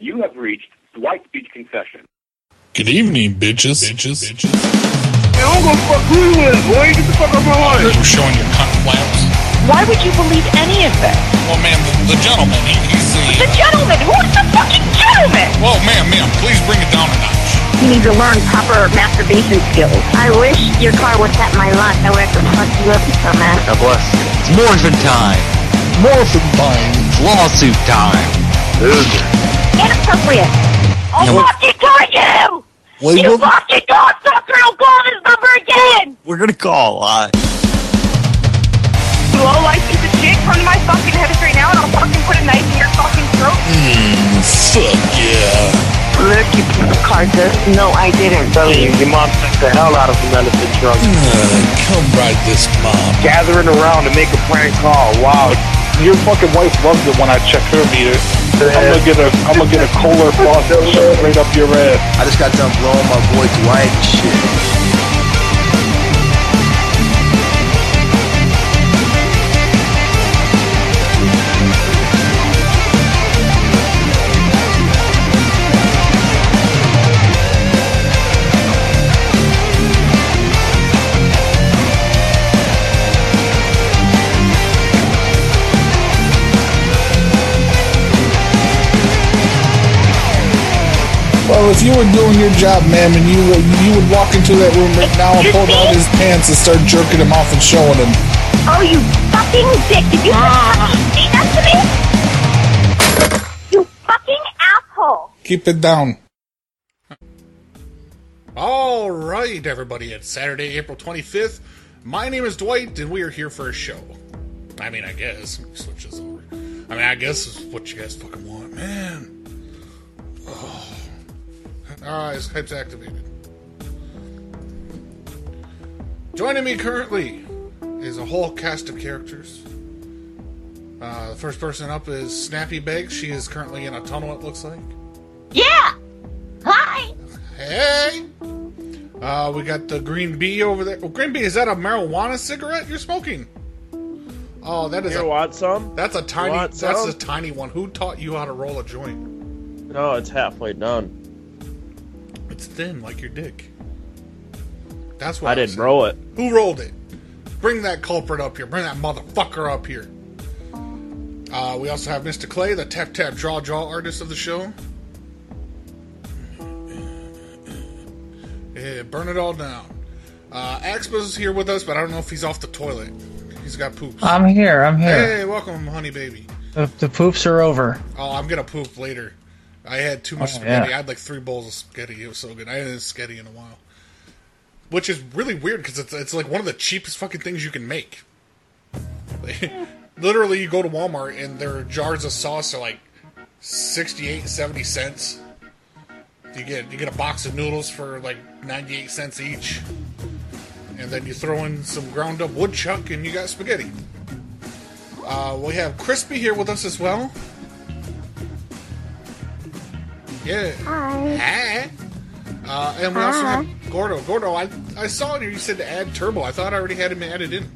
You have reached Dwight Beach Confession. Good evening, bitches. Bitches. bitches. Man, I'm gonna fuck who you is, boy. Get the fuck out of my life. You're showing your cunt flaps. Why would you believe any of this? Well, ma'am, the, the gentleman, he, he's the. The gentleman! Who's the fucking gentleman? Well, ma'am, ma'am, please bring it down a notch. You need to learn proper masturbation skills. I wish your car was at my lot. I would have to fuck you up, dumbass. God bless you. It's morphin time. Morphin time. It's lawsuit time. Inappropriate. I'll Yeah, fucking kill you! Wait, you what- fucking cocksucker! I'll call this number again! We're gonna call. Uh, You low life piece of shit, come to my fucking head right now and I'll fucking put a knife in your fucking throat. Mm, fuck yeah. Look, you piece of carcass. No, I didn't. telling you, your mom took the hell out of some elephant drunk. Uh, come ride this mom. Gathering around to make a prank call. Wow. Your fucking wife loves it when I check her meter. I'm gonna get a I'm gonna get a Kohler faucet right up your ass. I just got done blowing my boy Dwight and shit. Well, if you were doing your job, ma'am, and you would, you would walk into that room right now and pull down his pants and start jerking him off and showing him. Oh, you fucking dick! Did you ah. fucking say that to me? You fucking asshole! Keep it down. All right, everybody. It's Saturday, April 25th. My name is Dwight, and we are here for a show. I mean, I guess. Let me switch this over. I mean, I guess is what you guys fucking want, man. Oh. Alright, Skype's activated. Joining me currently is a whole cast of characters. Uh, the first person up is Snappy Bakes. She is currently in a tunnel, it looks like. Yeah! Hi! Hey! Uh, we got the green bee over there. Oh, green bee, is that a marijuana cigarette you're smoking? Oh, that is You a want some? that's a tiny that's some? a tiny one. Who taught you how to roll a joint? No, it's halfway done. It's thin like your dick. That's why I I'm didn't saying. roll it. Who rolled it? Bring that culprit up here. Bring that motherfucker up here. Uh, we also have Mr. Clay, the tap tap draw draw artist of the show. Yeah, burn it all down. Uh, Axpa's here with us, but I don't know if he's off the toilet. He's got poops. I'm here. I'm here. hey, welcome, honey baby. The, the poops are over. Oh, I'm gonna poop later. I had too much Oh, spaghetti. yeah. I had like three bowls of spaghetti. It was so good. I hadn't had spaghetti in a while, which is really weird because it's it's like one of the cheapest fucking things you can make. Literally, you go to Walmart and their jars of sauce are like 68, 70 cents. You get you get a box of noodles for like 98 cents each, and then you throw in some ground up woodchuck and you got spaghetti. Uh, we have Crispy here with us as well. Yeah. Hi. Hi. Uh, and we also have Gordo. Gordo, I, I saw in here you said to add turbo. I thought I already had him added in.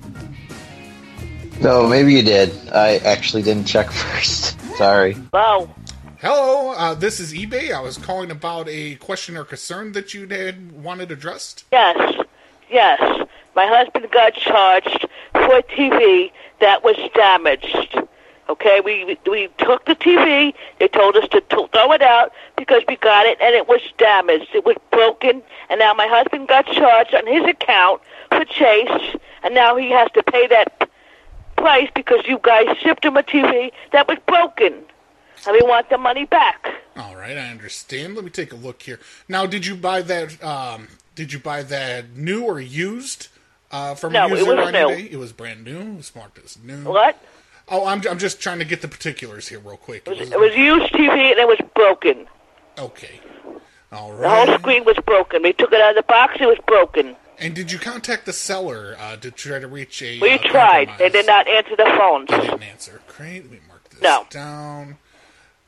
No, maybe you did. I actually didn't check first. Sorry. Wow. Hello, uh, this is eBay. I was calling about a question or concern that you had wanted addressed. Yes, yes. My husband got charged for a TV that was damaged. Okay, we we took the TV. They told us to to throw it out because we got it and it was damaged. It was broken, and now my husband got charged on his account for Chase, and now he has to pay that price because you guys shipped him a TV that was broken, and we want the money back. All right, I understand. Let me take a look here. Now, did you buy that? Um, did you buy that new or used? Uh, from No, a it was new. It was brand new. It was marked as new. What? Oh, I'm, I'm just trying to get the particulars here real quick. It was, it was used TV and it was broken. okay. All The whole screen was broken. We took it out of the box. It was broken. And did you contact the seller uh, to try to reach a? We uh, tried. They did not answer the phones. They didn't answer. Great. Let me mark this No. down.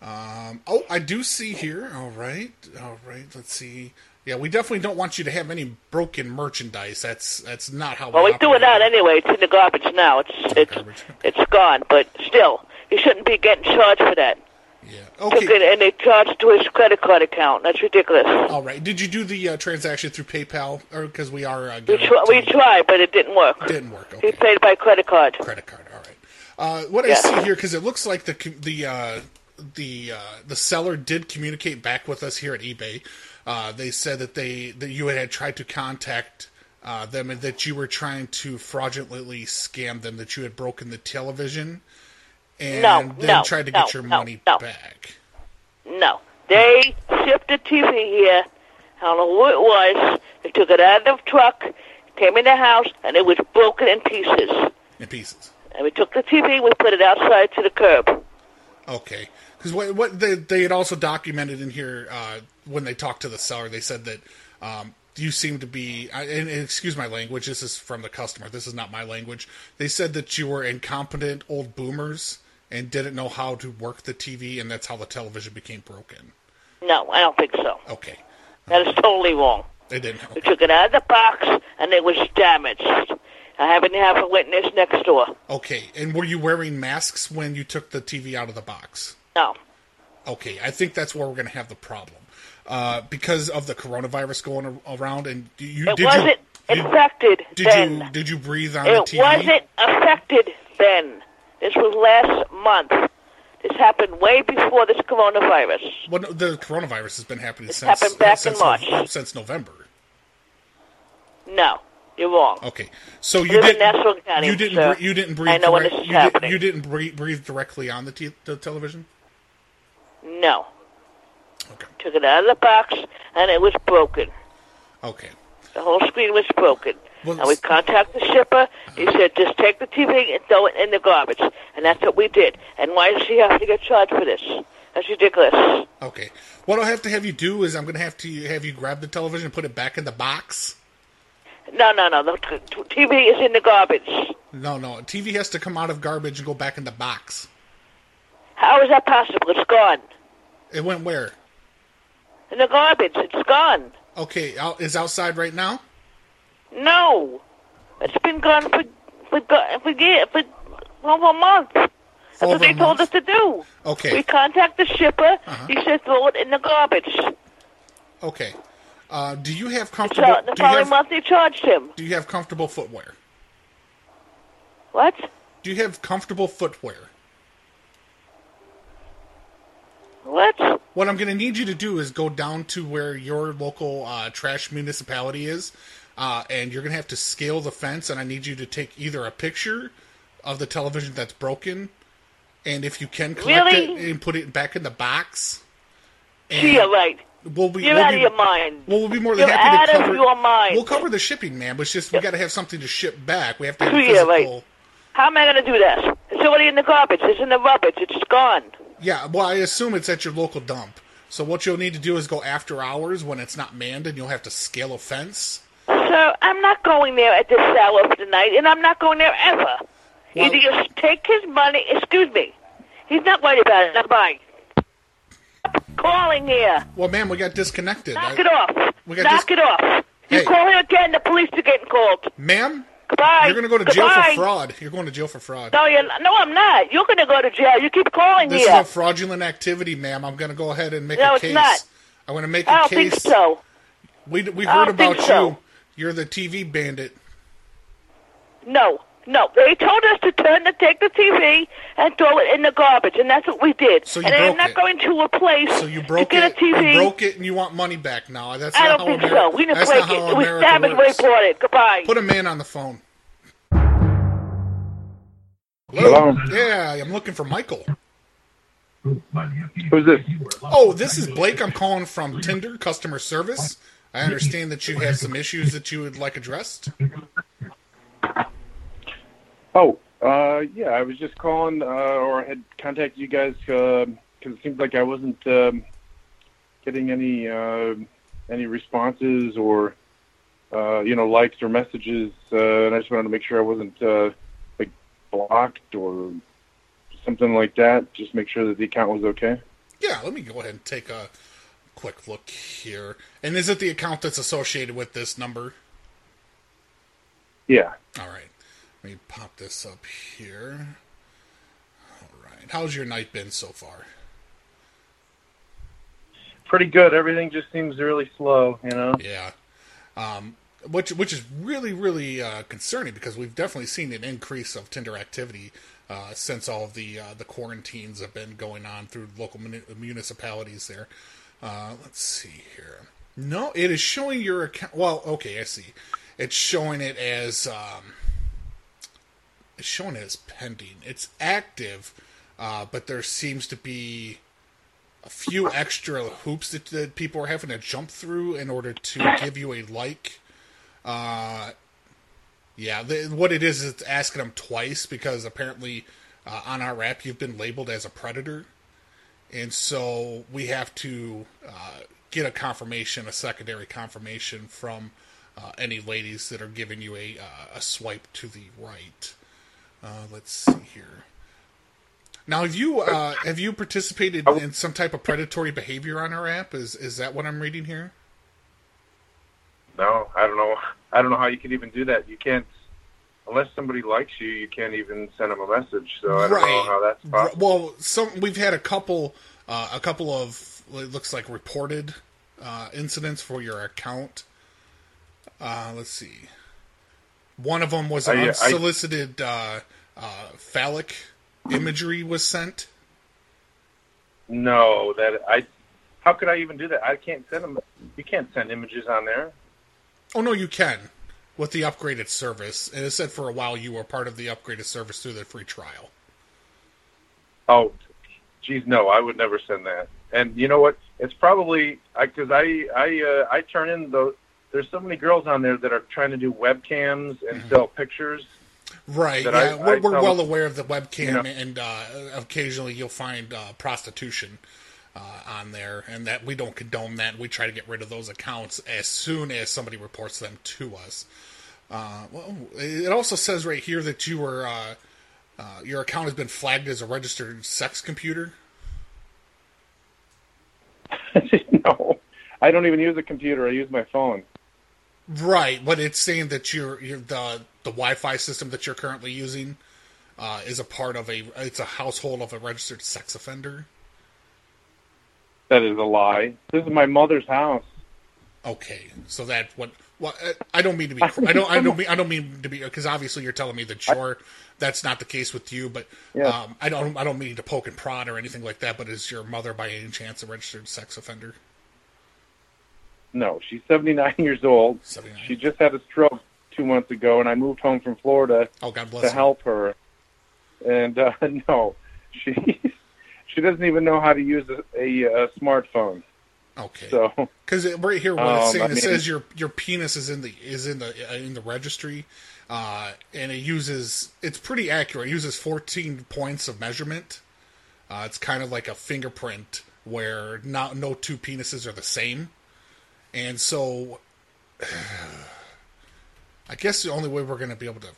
Um, oh, I do see here. All right. All right. Let's see. Yeah, we definitely don't want you to have any broken merchandise. That's that's not how we Well, we we threw it out anyway. It's in the garbage now. It's it's garbage. it's gone. But still, you shouldn't be getting charged for that. Yeah. Okay. it and they charged to his credit card account. That's ridiculous. All right. Did you do the uh, transaction through PayPal, or because we are? Uh, We, getting tr- we tried, but it didn't work. Didn't work. He paid by credit card. Credit card. All right. Uh, what I see here, because it looks like the the uh, the uh, the seller did communicate back with us here at eBay. Uh, they said that they that you had tried to contact uh, them and that you were trying to fraudulently scam them. That you had broken the television and No, then no, tried to no, get your no, money no. back. No. They shipped the TV here. I don't know who it was. They took it out of the truck, came in the house, and it was broken in pieces. In pieces. And we took the TV, we put it outside to the curb. Okay, because what, what they they had also documented in here uh, when they talked to the seller, they said that um, you seem to be, and, excuse my language, this is from the customer. This is not my language. They said that you were incompetent old boomers and didn't know how to work the TV, and that's how the television became broken. No, I don't think so. Okay, That is totally wrong. they didn't. They took it out of the box, and it was damaged. I happen to have a witness next door. Okay, and were you wearing masks when you took the TV out of the box? No. Okay, I think that's where we're going to have the problem. Uh, because of the coronavirus going around, and you It did wasn't you did, infected did then. you did you breathe on the It wasn't affected then. This was last month. This happened way before this coronavirus. Well, no, the coronavirus has been happening This since happened back in since, March. since November. No, you're wrong. Okay, so you didn't Nassau County, you didn't sir. you didn't breathe. I know when this is you, did, happening. you didn't breathe, breathe directly on the, t- the television. No. Okay. Took it out of the box, and it was broken. Okay. The whole screen was broken. Well, and we contacted the shipper. He uh-huh. said, just take the TV and throw it in the garbage. And that's what we did. And why does she have to get charged for this? That's ridiculous. Okay. What I'll have to have you do is I'm going to have to have you grab the television and put it back in the box. No, no, no. The t- t- TV is in the garbage. No, no. TV has to come out of garbage and go back in the box. How is that possible? It's gone. It went where? In the garbage. It's gone. Okay, out, is outside right now. No. It's been gone for for for, year, for over a month. That's Over what they told us to do. Okay. We contact the shipper. Uh-huh. He said throw it in the garbage. Okay. Uh, do you have comfortable? the do you following have, month they charged him. do you have comfortable footwear? What? Do you have comfortable footwear? What? What I'm going to need you to do is go down to where your local uh, trash municipality is, uh, and you're going to have to scale the fence. And I need you to take either a picture of the television that's broken, and if you can collect Really? it and put it back in the box. Gee, you're right. We'll be, You're we'll out be, of your mind. Well, we'll be more than You're happy out to of cover. your mind. We'll cover the shipping, man. But it's just we got to have something to ship back. We have to have Gee, physical. right. How am I going to do that? It's already in the garbage. It's in the rubbish. It's gone. Yeah, well, I assume it's at your local dump. So what you'll need to do is go after hours when it's not manned, and you'll have to scale a fence. So I'm not going there at this hour of the night, and I'm not going there ever. Well- Either you take his money, excuse me. He's not worried about it. Not bye. Stop calling here. Well, ma'am, we got disconnected. Knock I- it off. We got Knock dis- it off. You Hey. call him again, the police are getting called. Ma'am, Goodbye. you're going to go to jail for fraud. You're going to jail for fraud. No, you're not. no, I'm not. You're going to go to jail. You keep calling This here. is a fraudulent activity, ma'am. I'm going to go ahead and make No, a it's case. not. I'm going to make I a don't case. think so. We we heard don't about so. you. You're the TV bandit. No, no. They told us to turn the take the TV and throw it in the garbage, and that's what we did. So you and I'm broke not it. going to a place So you broke to get it. a TV. You broke it, and you want money back now. That's I not don't how think Ameri- so. We didn't break it. how It was America damaged when we works. bought it. Goodbye. Put a man on the phone. Hello? Yeah, I'm looking for Michael. Who's this? Oh, this is Blake. I'm calling from Tinder customer service. I understand that you have some issues that you would like addressed. Oh, uh, yeah, I was just calling, uh, or I had contacted you guys because it seemed like I wasn't um, getting any uh, any responses or uh, you know likes or messages, uh, and I just wanted to make sure I wasn't uh, like blocked or something like that. Just make sure that the account was okay. Yeah, let me go ahead and take a quick look here. And is it the account that's associated with this number? Yeah. All right. Let me pop this up here. All right. How's your night been so far? pretty good. Everything just seems really slow, you know. Yeah. Um, which which is really really uh, concerning because we've definitely seen an increase of Tinder activity uh, since all of the uh, the quarantines have been going on through local muni- municipalities there. Uh, let's see here. No, it is showing your account. Well, okay, I see. It's showing it as um, it's showing it as pending. It's active, uh, but there seems to be a few extra hoops that, that people are having to jump through in order to give you a like. Uh, yeah, the, what it is is it's asking them twice because apparently uh, on our app you've been labeled as a predator, and so we have to uh, get a confirmation, a secondary confirmation from uh, any ladies that are giving you a uh, a swipe to the right. Uh, let's see here. Now, have you uh, have you participated in some type of predatory behavior on our app? Is is that what I'm reading here? No, I don't know. I don't know how you can even do that. You can't, unless somebody likes you, you can't even send them a message. So I don't know how that's possible. Well, some we've had a couple, uh, a couple of it looks like reported uh, incidents for your account. Uh, let's see. One of them was an I- I- unsolicited uh, uh, phallic imagery was sent. No, that I. How could I even do that? I can't send them. You can't send images on there. Oh no, you can with the upgraded service. And it said for a while you were part of the upgraded service through the free trial. Oh, geez, no, I would never send that. And you know what? It's probably because I I uh, I turn in those. There's so many girls on there that are trying to do webcams and sell pictures. Right. Yeah, I- we're, I we're well them- aware of the webcam, you know- and uh, occasionally you'll find uh, prostitution uh, on there, and that we don't condone that. We try to get rid of those accounts as soon as somebody reports them to us. Uh, well, it also says right here that you were uh, uh, your account has been flagged as a registered sex computer. no, I don't even use a computer. I use my phone. Right, but it's saying that you're, you're the the Wi-Fi system that you're currently using uh, is a part of a it's a household of a registered sex offender. That is a lie. This is my mother's house. Okay, so that what? Well, I don't mean to be. I don't. I don't mean. I don't mean to be because obviously you're telling me that sure that's not the case with you, but Yeah. um, I don't. I don't mean to poke and prod or anything like that. But is your mother by any chance a registered sex offender? No, she's 79 years old. 79. She just had a stroke two months ago, and I moved home from Florida Oh, God bless to you. help her. And uh, no, she she doesn't even know how to use a, a, a smartphone. Okay. So Because right here, what it's Um, saying, I it mean- says your your penis is in the is in the uh, in the registry, uh, and it uses it's pretty accurate. It uses 14 points of measurement. Uh, it's kind of like a fingerprint where not no two penises are the same, and so I guess the only way we're going to be able to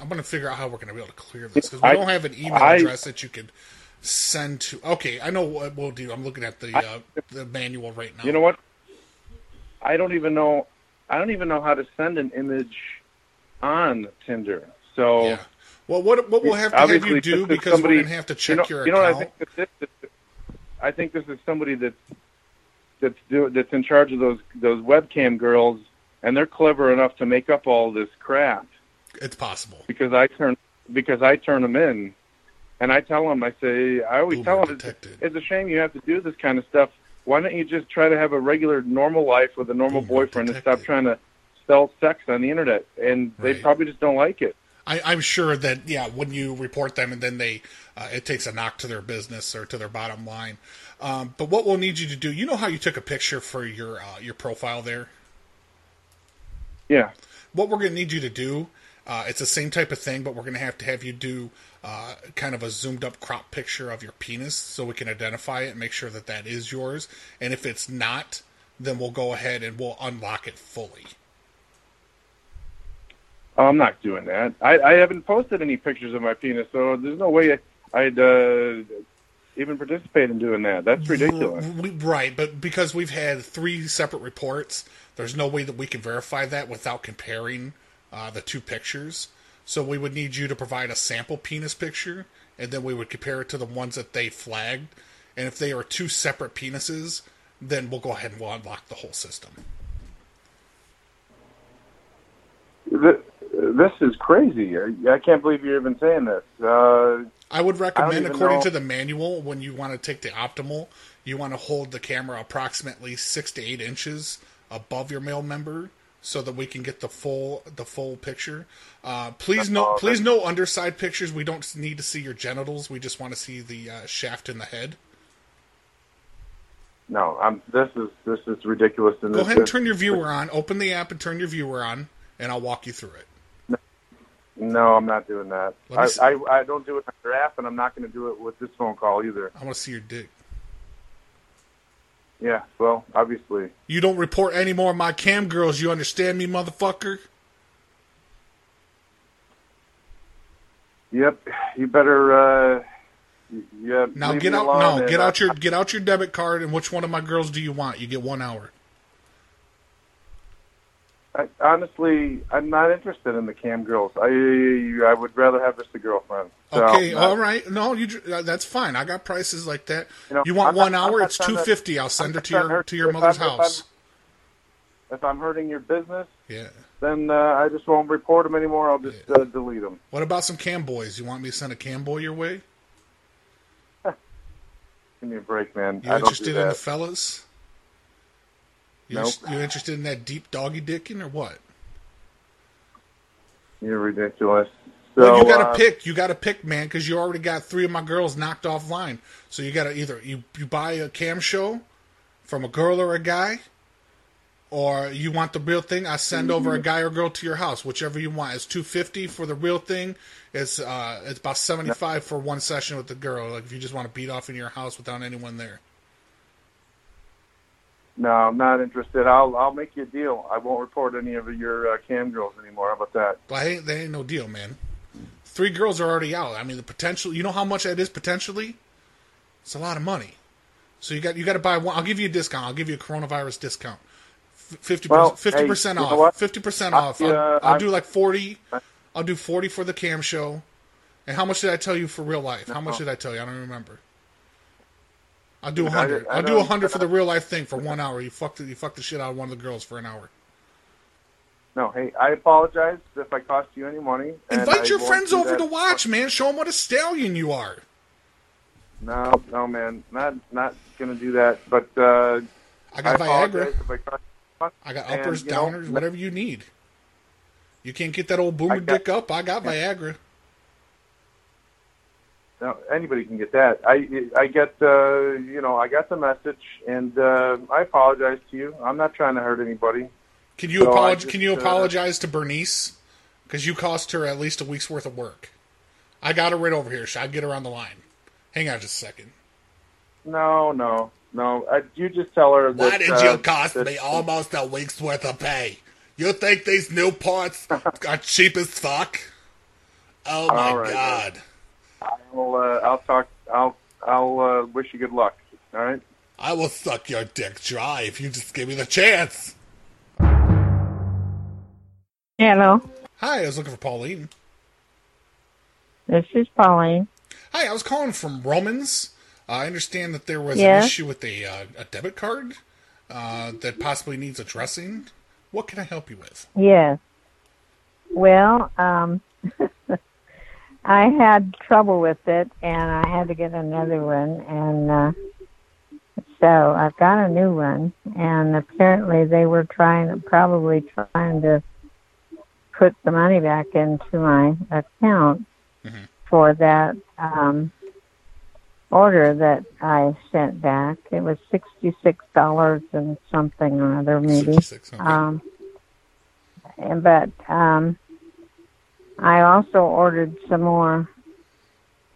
I'm going to figure out how we're going to be able to clear this because we I- don't have an email I- address that you could send to. Okay, I know what we'll do. I'm looking at the uh, the manual right now. you know what? I don't even know. I don't even know how to send an image on Tinder. So Yeah. Well, what what we'll have to have you do because somebody- we're going to have to check you know, your you know account. what I think this is, I think this is somebody that's that's do, that's in charge of those those webcam girls, and they're clever enough to make up all this crap It's possible. because I turn because I turn them in, and I tell them I say I always tell them it's, it's a shame you have to do this kind of stuff. Why don't you just try to have a regular normal life with a normal boyfriend and stop trying to sell sex on the internet? And they probably just don't like it. I, I'm sure that yeah, when you report them and then they, uh, it takes a knock to their business or to their bottom line. Um, but what we'll need you to do, you know how you took a picture for your uh, your profile there. Yeah. What we're going to need you to do, uh, it's the same type of thing, but we're going to have to have you do uh, kind of a zoomed up crop picture of your penis so we can identify it and make sure that that is yours. And if it's not, then we'll go ahead and we'll unlock it fully. I'm not doing that. I, I haven't posted any pictures of my penis, so there's no way I'd uh, even participate in doing that. That's ridiculous. We, right, but because we've had three separate reports, there's no way that we can verify that without comparing uh, the two pictures. So we would need you to provide a sample penis picture, and then we would compare it to the ones that they flagged. And if they are two separate penises, then we'll go ahead and we'll unlock the whole system. This is crazy. I I can't believe you're even saying this. Uh, I would recommend, even according know- to the manual, when you want to take the optimal, you want to hold the camera approximately six to eight inches above your male member, so that we can get the full the full picture. Uh, please no, please no underside pictures. We don't need to see your genitals. We just want to see the uh, shaft in the head. no, I'm. This is this is ridiculous. Go ahead and turn your viewer on. Open the app and turn your viewer on, and I'll walk you through it. No, I'm not doing that. I. I I don't do it on your app, and I'm not going to do it with this phone call either. I want to see your dick. Yeah, well, obviously. You don't report any more of my cam girls. You understand me, motherfucker? Yep, you better. Uh, yeah. Now get out. No, get out your get out your debit card. And which one of my girls do you want? You get one hour. I, honestly, I'm not interested in the cam girls. I I would rather have just a girlfriend. So, Okay, uh, all right. No, you uh, that's fine. I got prices like that. You know, you want I'm one I'm hour? It's two fifty. I'll I'm send it to your to your mother's I'm- if house. I'm- If I'm hurting your business, Yeah. then uh, I just won't report them anymore. I'll just uh, delete them. What about some cam boys? You want me to send a cam boy your way? Give me a break, man. You I don't do interested in the fellas? You, Nope. you interested in that deep doggy dicking or what? You're ridiculous. well, So, you got to uh, pick. You got to pick, man, because you already got three of my girls knocked offline. So you got to either you you buy a cam show from a girl or a guy, or you want the real thing. I send over a guy or girl to your house, whichever you want. It's two fifty for the real thing. It's uh it's about seventy five for one session with the girl. Like if you just want to beat off in your house without anyone there. No, I'm not interested. I'll I'll make you a deal. I won't report any of your uh, cam girls anymore. How about that? Well, ain't, that ain't no deal, man. Three girls are already out. I mean, the potential. You know how much that is potentially? It's a lot of money. So you got you got to buy one. I'll give you a discount. I'll give you a coronavirus discount. Fifty well, hey, percent off. Fifty percent off. I'll, uh, I'll I'm- do like forty. I'll do forty for the cam show. And how much did I tell you for real life? How much did I tell you? I don't remember. I'll do a I- hundred. I I'll do a hundred for the real life thing for one hour. You fucked the, you fucked the shit out of one of the girls for an hour. No, hey, I apologize if I cost you any money. Invite your friends over to watch, man. Show them what a stallion you are. No, no, man, not not gonna do that. But uh, I got apologize Viagra. I cost. I got And, uppers, know, downers, whatever you need. You can't get that old boomer got- dick up. I got Viagra. No, anybody can get that. I I get uh, you know I got the message, and uh, I apologize to you. I'm not trying to hurt anybody. Can you So apologize? Can you uh, apologize to Bernice? Because you cost her at least a week's worth of work. I got her right over here. Should I get her on the line? Hang on just a second. No, no, no. I, you just tell her. That, Why did uh, you cost that- me almost a week's worth of pay? You think these new parts are cheap as fuck? Oh my right, god! I'll uh, I'll talk. I'll I'll uh, wish you good luck. All right. I will suck your dick dry if you just give me the chance. Hello, Hi, I was looking for Pauline. this is Pauline. Hi, I was calling from Roaman's. Uh, I understand that there was Yes? an issue with a, uh, a debit card uh, that possibly needs addressing. What can I help you with? Yes. Well, um, I had trouble with it, and I had to get another one, and uh, so I've got a new one, and apparently they were trying, probably trying to put the money back into my account for that um, order that I sent back. It was sixty-six dollars and something or other, maybe. 66, okay. Um, and- but um, I also ordered some more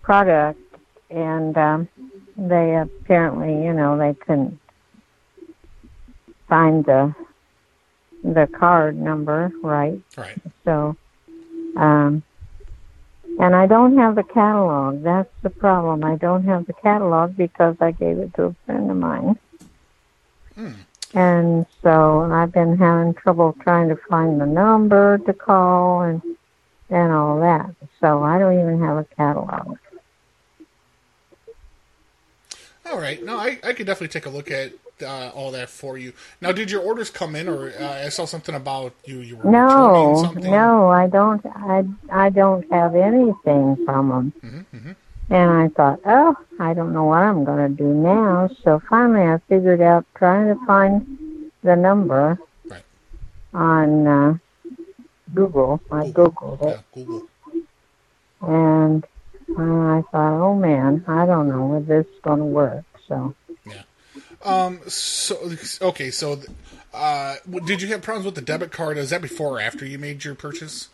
product, and um, they apparently, you know, they couldn't find the the card number right. Right. So, um, and I don't have the catalog. That's the problem. I don't have the catalog because I gave it to a friend of mine. And so I've been having trouble trying to find the number to call and and all that. So I don't even have a catalog. All right. No, I, I could definitely take a look at uh, all that for you. Now, did your orders come in, or uh, I saw something about you you were No, something? no, I don't. I I don't have anything from them. Mm-hmm, And I thought, oh, I don't know what I'm going to do now. So finally, I figured out trying to find the number on uh, Google. I googled it, Google. and uh, I thought, oh man, I don't know if this is going to work. So Yeah. Um. So okay. So, uh, did you have problems with the debit card? Is that before or after you made your purchase?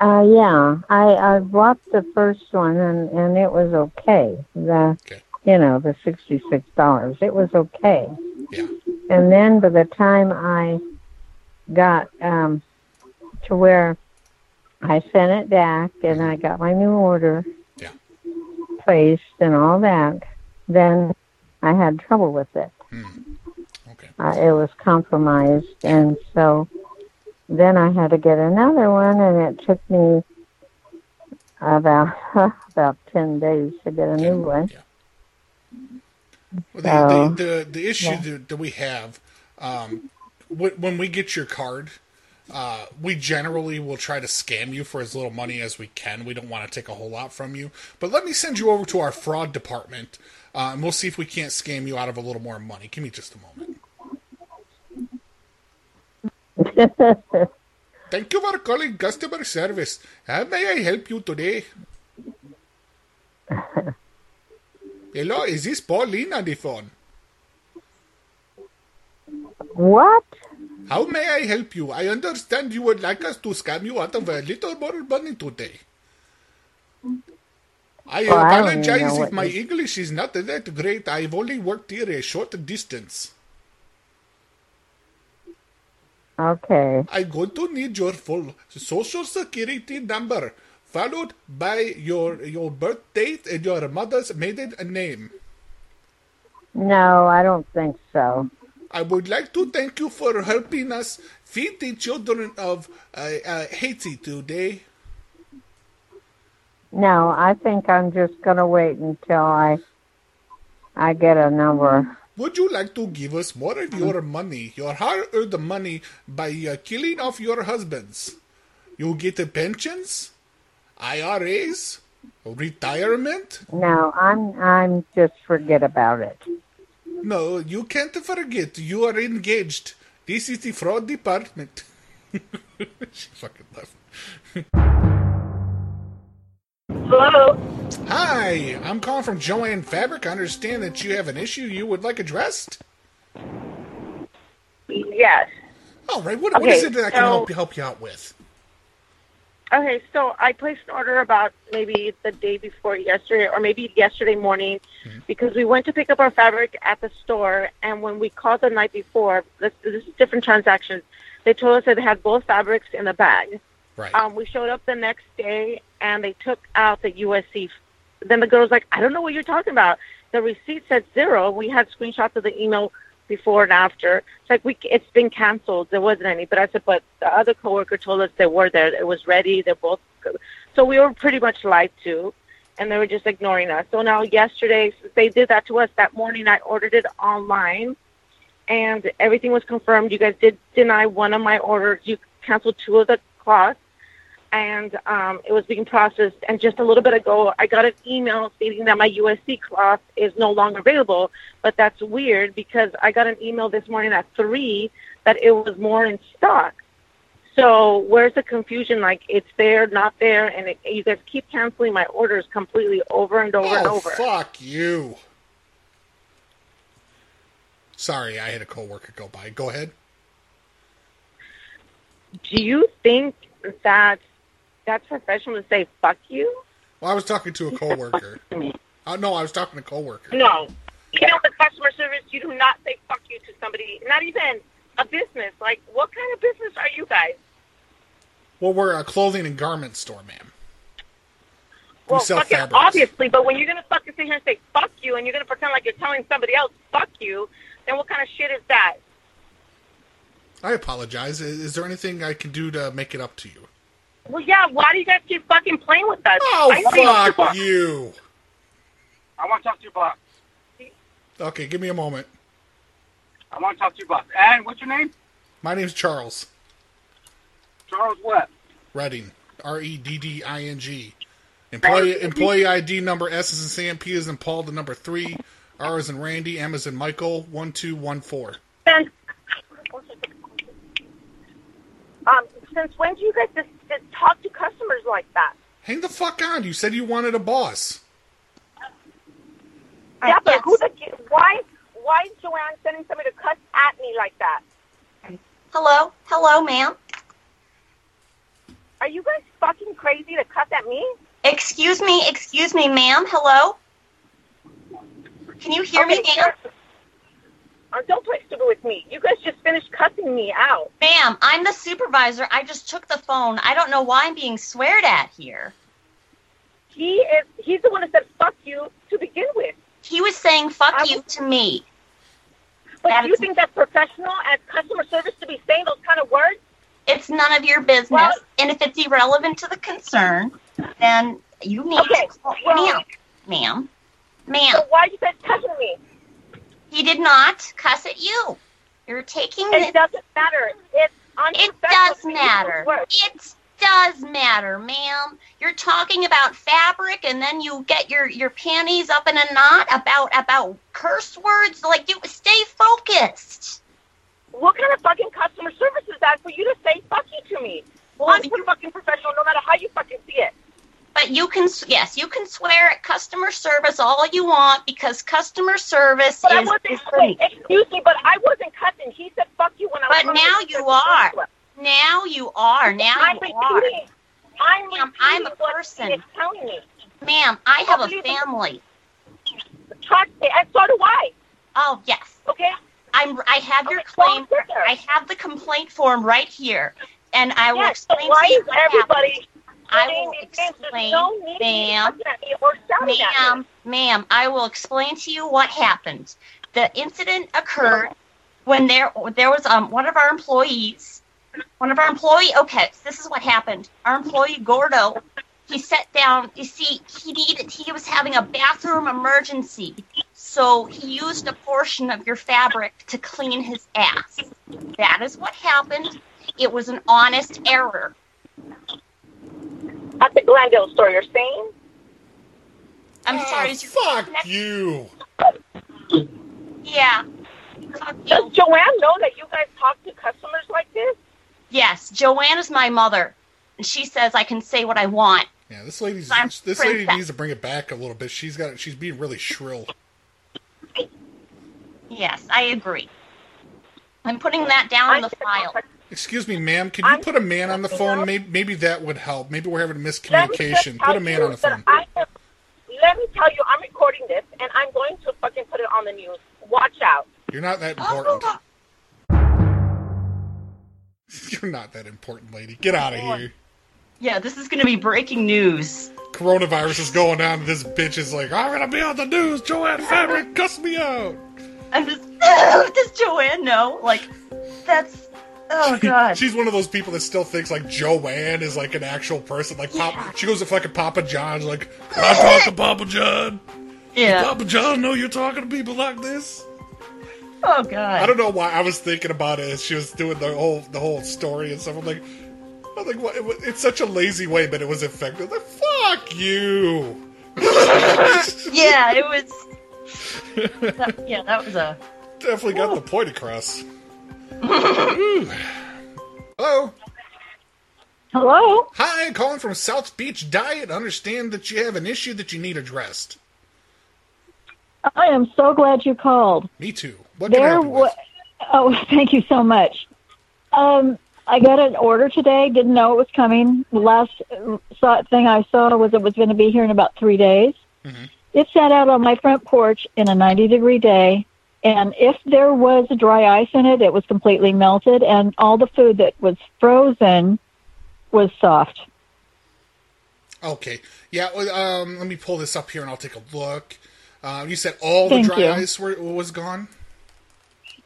Uh, yeah, I I bought the first one and and it was okay. The you know the sixty six dollars. It was okay. Yeah. And then by the time I got um to where I sent it back and I got my new order Yeah. placed and all that, then I had trouble with it. Okay. Uh, it was compromised, and so then I had to get another one, and it took me about about ten days to get a new one. Well, So, the, the, the, the issue yeah. that, that we have, um, when we get your card, uh, we generally will try to scam you for as little money as we can. We don't want to take a whole lot from you. But let me send you over to our fraud department, uh, and we'll see if we can't scam you out of a little more money. Give me just a moment. Thank you for calling customer service. How may I help you today? Hello, is this Pauline on the phone? What? How may I help you? I understand you would like us to scam you out of a little more money today. I Well, I apologize know if my English is not that great. I've only worked here a short distance. Okay. I'm going to need your full social security number, followed by your your birth date and your mother's maiden name. No, I don't think so. I would like to thank you for helping us feed the children of uh, uh, Haiti today. No, I think I'm just gonna wait until I I get a number. Would you like to give us more of your money, your hard-earned money, by uh, killing off your husbands? You get the pensions, IRAs, retirement. No, I'm I'm just forget about it. No, you can't forget. You are engaged. This is the fraud department. she fucking left. Hello. Hi, I'm calling from Joanne Fabric. I understand that you have an issue you would like addressed. Yes. All right. What, what Okay, is it that I can so- help you help you out with? Okay, so I placed an order about maybe the day before yesterday, or maybe yesterday morning, because we went to pick up our fabric at the store, and when we called the night before, this, this is different transactions. They told us that they had both fabrics in the bag. Right. Um, we showed up the next day, and they took out the USC. Then the girl was like, "I don't know what you're talking about." The receipt said zero. We had screenshots of the email before and after. It's like we, it's been canceled. There wasn't any. But I said, but the other coworker told us they were there. It was ready. They're both. So we were pretty much lied to, and they were just ignoring us. So now yesterday they did that to us. That morning I ordered it online, and everything was confirmed. You guys did deny one of my orders. You canceled two of the cloths and um, it was being processed. And just a little bit ago, I got an email stating that my USC cloth is no longer available. But that's weird because I got an email this morning at three that it was more in stock. So where's the confusion? Like it's there, not there, and it, you guys keep canceling my orders completely over and over and oh, over. fuck you. Sorry, I had a coworker go by. Go ahead. Do you think that that's professional to say "fuck you"? Well, I was talking to a coworker. Uh, no, I was talking to a coworker. No. You know, the customer service, you do not say fuck you to somebody, not even a business. Like, what kind of business are you guys? Well, we're a clothing and garment store, ma'am. We Well, sell fucking fabrics. obviously, but when you're going to fucking sit here and say fuck you and you're going to pretend like you're telling somebody else fuck you, then what kind of shit is that? I apologize. Is there anything I can do to make it up to you? Well, yeah, why do you guys keep fucking playing with us? Oh, I fuck you. I want to talk to your boss. Okay, give me a moment. I want to talk to you about. And what's your name? My name's Charles Charles what? Redding. R E D D I N G. Employee employee ID number S is in Sam, P is in Paul, the number three, R is in Randy, M is in Michael, one two one four. Since, when do you guys just, just talk to customers like that? Hang the fuck on! You said you wanted a boss. yeah, but who the why why is Joanne sending somebody to cuss at me like that? Hello? Hello, ma'am? Are you guys fucking crazy to cuss at me? Excuse me, excuse me, ma'am. Hello? Can you hear me, Okay, ma'am? Uh, Uh, don't play stupid with me. You guys just finished cussing me out. Ma'am, I'm the supervisor. I just took the phone. I don't know why I'm being sweared at here. He is he's the one that said fuck you to begin with. He was saying fuck you to me. But That do you think that's professional as customer service to be saying those kind of words? It's none of your business. Well- and if it's irrelevant to the concern, then you need Okay, to call well- ma'am. Ma'am. Ma'am. So why are you guys cussing me? He did not cuss at you. You're taking It this doesn't matter. It's It does matter. It does matter, ma'am. You're talking about fabric, and then you get your your panties up in a knot about about curse words. Like you stay focused. What kind of fucking customer service is that for you to say fuck you to me? Well, I'm fucking professional no matter how you fucking see it. But you can yes, you can swear at customer service all you want because customer service But I wasn't, is wait, excuse me, but I wasn't cussing. He said fuck you when I was But now you are. Now you are. Now I'm you are. I'm Ma'am, I'm a person. he telling me. Ma'am, I have a family. Trust me, and so do I. Oh yes. Okay. I'm. I have your Okay, so claim. I have the complaint form right here, and I will Yes, so explain why to you is what happened. I will these things? There's explain, to ma'am. cussing at me or shouting at me. Ma'am, ma'am, I will explain to you what happened. The incident occurred when there there was um one of our employees, one of our employee. Okay, this is what happened. Our employee Gordo, he sat down. You see, he needed. He was having a bathroom emergency, so he used a portion of your fabric to clean his ass. That is what happened. It was an honest error. At the Glendale store, you're saying? I'm Ah, sorry. is your fuck you. Yeah. Does Joanne know that you guys talk to customers like this? Yes, Joanne is my mother, and she says I can say what I want. Yeah, this lady's I'm this lady needs to bring it back a little bit. She's got she's being really shrill. Yes, I agree. I'm putting that down in the file. Excuse me, ma'am. Can you put a man on the phone? Maybe, maybe that would help. Maybe we're having a Let me just miscommunication. Put a man on the phone. I am, let me tell you, I'm recording this, and I'm going to fucking put it on the news. Watch out. You're not that important. Oh, You're not that important, lady. Get out of here. Yeah, this is going to be breaking news. Coronavirus is going on, and this bitch is like, I'm gonna be on the news. Joanne Fabric, cuss me out. I'm just, does Joanne know? Like, that's, oh god. She's one of those people that still thinks like Joanne is like an actual person. Like Pop, she goes to fucking Papa John's. Like, I talk to Papa John? Yeah. Does Papa John know you're talking to people like this? Oh god. I don't know why I was thinking about it as she was doing the whole the whole story and stuff. I'm like, I'm like, what? It, it's such a lazy way, but it was effective. Like, fuck you. yeah, it was. that- yeah, that was a. Definitely got the point across. Hello. Hello. Hi, calling from South Beach Diet. Understand that you have an issue that you need addressed. I am so glad you called. Me too. What can I There help you with? wa- oh, thank you so much. Um, I got an order today. Didn't know it was coming. The last uh, saw, thing I saw was it was going to be here in about three days. Mm-hmm. It sat out on my front porch in a 90 degree day, and if there was dry ice in it, it was completely melted, and all the food that was frozen was soft. Okay. Yeah. Um. Let me pull this up here, and I'll take a look. Uh, you said all Thank the dry you. ice were, was gone.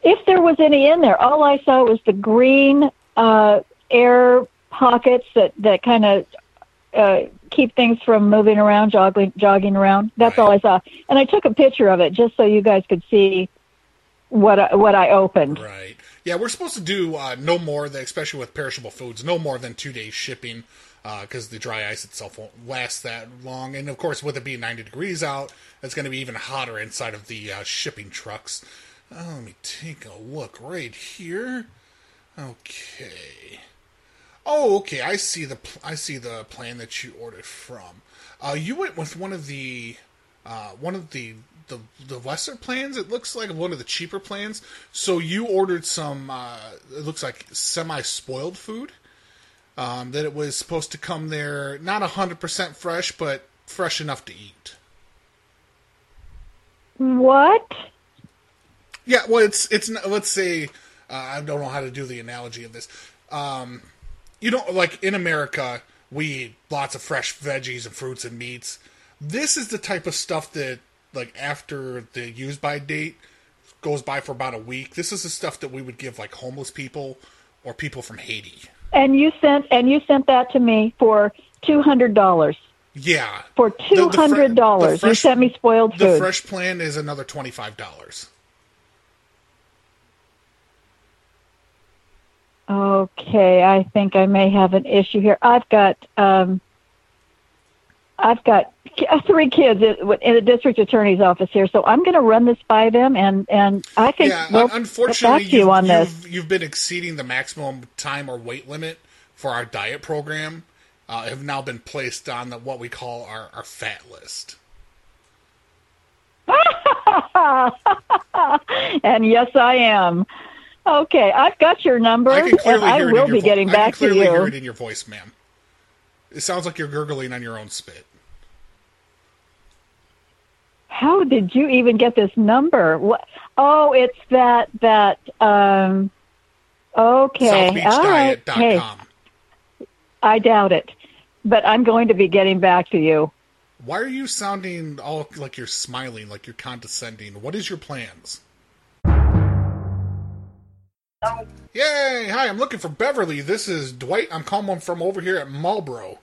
If there was any in there, all I saw was the green uh, air pockets that that kind of uh, keep things from moving around, jogging, jogging around. That's all I saw, and I took a picture of it just so you guys could see what I, what I opened. Right. Yeah, we're supposed to do uh, no more than, especially with perishable foods, no more than two days shipping because the dry ice itself won't last that long. And of course, with it being 90 degrees out, it's going to be even hotter inside of the uh, shipping trucks. Oh, let me take a look right here. Okay. Oh, okay. I see the pl- I see the plan that you ordered from. Uh, you went with one of the uh, one of the the the lesser plans. It looks like one of the cheaper plans. So you ordered some. Uh, it looks like semi spoiled food. Um, that it was supposed to come there not hundred percent fresh, but fresh enough to eat. What? Yeah, well, it's it's let's say uh, I don't know how to do the analogy of this. Um, you know, like in America, we eat lots of fresh veggies and fruits and meats. This is the type of stuff that, like, after the use by date goes by for about a week. This is the stuff that we would give like homeless people or people from Haiti. And you sent and you sent that to me for two hundred dollars. Yeah, For two hundred dollars, you sent me spoiled food. the fresh plan is another twenty five dollars. Okay, I think I may have an issue here. I've got um, I've got three kids in the district attorney's office here, so I'm going to run this by them, and and I can Yeah, we'll unfortunately, back to you you've, on this. you've, you've been exceeding the maximum time or weight limit for our diet program. Uh, have now been placed on the, what we call our, our fat list. and yes, I am. Okay, I've got your number, I and I will be vo- getting I back can to clearly hear you. it in your voice, ma'am. It sounds like you're gurgling on your own spit. How did you even get this number? What? Oh, it's that that. Um, okay, all right. Hey, I doubt it, but I'm going to be getting back to you. Why are you sounding all like you're smiling, like you're condescending? What is your plans? Yay! Hi, I'm looking for Beverly. This is Dwight. I'm calling from over here at Marlboro.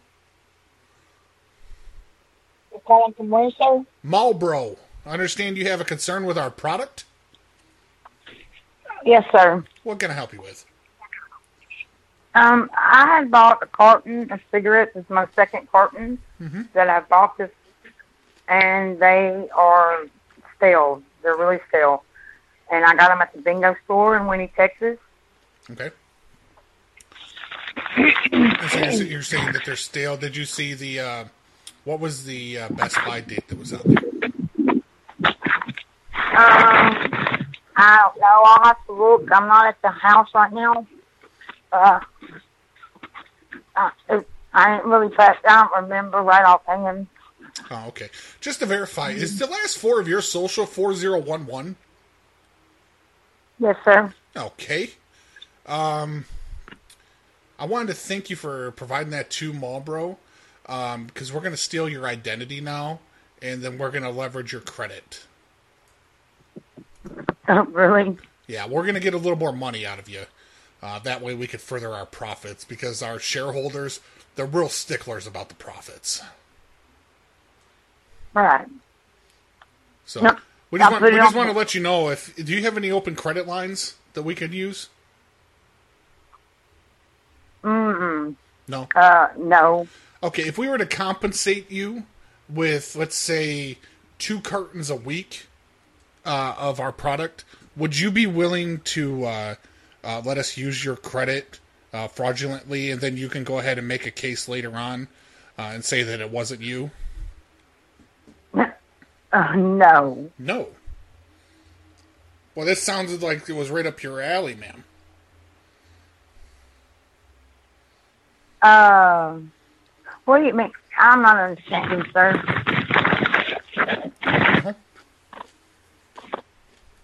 You're calling from where, sir? Marlboro. I understand you have a concern with our product. Yes, sir. What can I help you with? Um, I had bought a carton of cigarettes. It's my second carton Mhm. that I've bought this, and they are stale. They're really stale. And I got them at the bingo store in Winnie, Texas. Okay. So you're, you're saying that they're stale. Did you see the uh, what was the uh, Best Buy date that was out there? Um, I don't know. I'll have to look. I'm not at the house right now. Uh, it, I ain't really fast. I don't remember right offhand. Oh, okay. Just to verify, is the last four of your social four zero one one? Yes, sir. Okay. Um, I wanted to thank you for providing that to Marlboro, um, because we're going to steal your identity now, and then we're going to leverage your credit. Oh, really? Yeah, we're going to get a little more money out of you. Uh, that way we could further our profits because our shareholders, they're real sticklers about the profits. Right. So Yep. We just, want, we just want to let you know if do you have any open credit lines that we could use? Mm-mm. No. Uh, no. Okay, if we were to compensate you with, let's say, two cartons a week uh, of our product, would you be willing to uh, uh, let us use your credit uh, fraudulently, and then you can go ahead and make a case later on uh, and say that it wasn't you? Uh, no. No. Well, this sounded like it was right up your alley, ma'am. Uh, what do you mean? I'm not understanding, sir.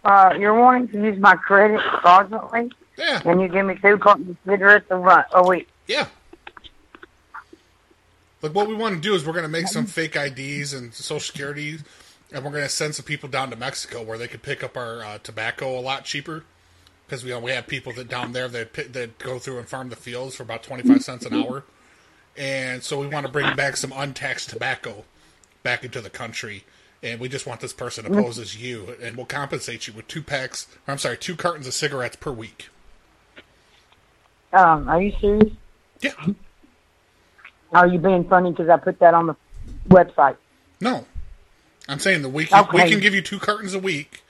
Uh, you're wanting to use my credit fraudulently? Yeah. And you give me two cartons of cigarettes a, run, a week? Yeah. Like what we want to do is we're going to make some fake IDs and social security, and we're going to send some people down to Mexico where they could pick up our uh, tobacco a lot cheaper. Because we we have people that down there that that go through and farm the fields for about twenty five cents an hour, and so we want to bring back some untaxed tobacco back into the country. And we just want this person to pose as you, and we'll compensate you with two packs. Or I'm sorry, two cartons of cigarettes per week. Um, are you serious? Yeah. Are you being funny because I put that on the website? No, I'm saying the week can, we can give you two cartons a week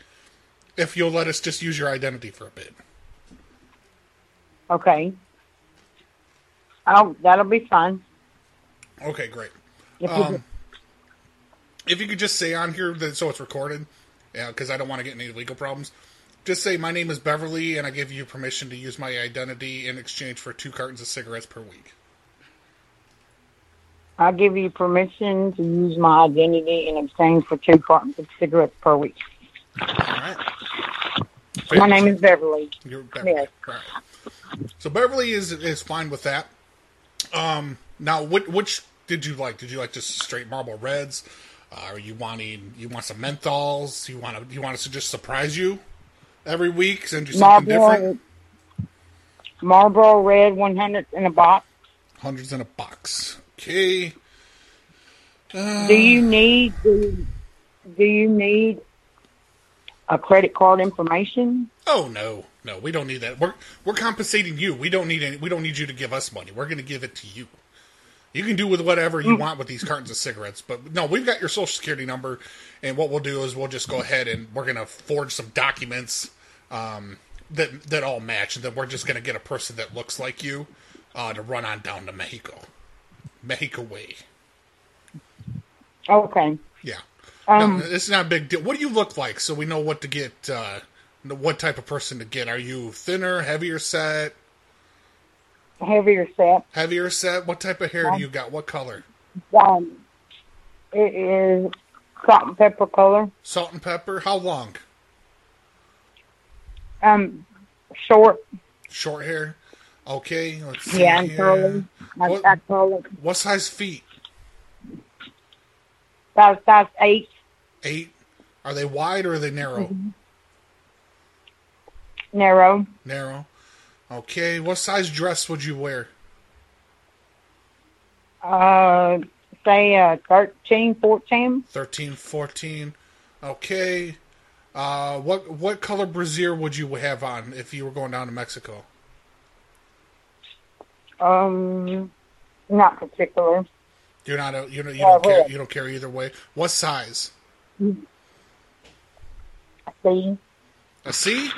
if you'll let us just use your identity for a bit. Okay. Oh, that'll be fine. Okay, great. If you Um, if you could just say on here that so it's recorded, yeah, because I don't want to get any legal problems. Just say my name is Beverly, and I give you permission to use my identity in exchange for two cartons of cigarettes per week. I give you permission to use my identity in exchange for two cartons of cigarettes per week. All right. My name is Beverly. You're Beverly. Yes. Right. So Beverly is is fine with that. Um, now, which, which did you like? Did you like just straight Marlboro Reds? Uh, are you wanting you want some menthols? You want to you want us to just surprise you every week? Send you something Marlboro, different? Marlboro Red 100 in a box. Hundreds in a box. Okay. Uh, Do you need do do you need a credit card information? Oh no, no, we don't need that. We're we're compensating you. We don't need any. We don't need you to give us money. We're going to give it to you. You can do with whatever you want with these cartons of cigarettes, but no, we've got your social security number, and what we'll do is we'll just go ahead and we're going to forge some documents um, that that all match, and then we're just going to get a person that looks like you uh, to run on down to Mexico, Mexico way. Okay. Yeah. Um, no, it's not a big deal. What do you look like so we know what to get, uh, what type of person to get? Are you thinner, heavier set, heavier set. heavier set? What type of hair do you got? What color? Um, it is salt and pepper color. Salt and pepper? How long? Um, short. Short hair? Okay, let's see. Yeah, and here. curly. I, What- I curly. What size feet? Size size eight. Eight? Are they wide or are they narrow? Mm-hmm. Narrow. Narrow. Okay, what size dress would you wear? Uh, say uh, 13, 14. 13, 14. Okay. Uh, what what color brassiere would you have on if you were going down to Mexico? Um, not particular. You're not a, you know you Yeah, don't care you don't care either way. What size? See? A C?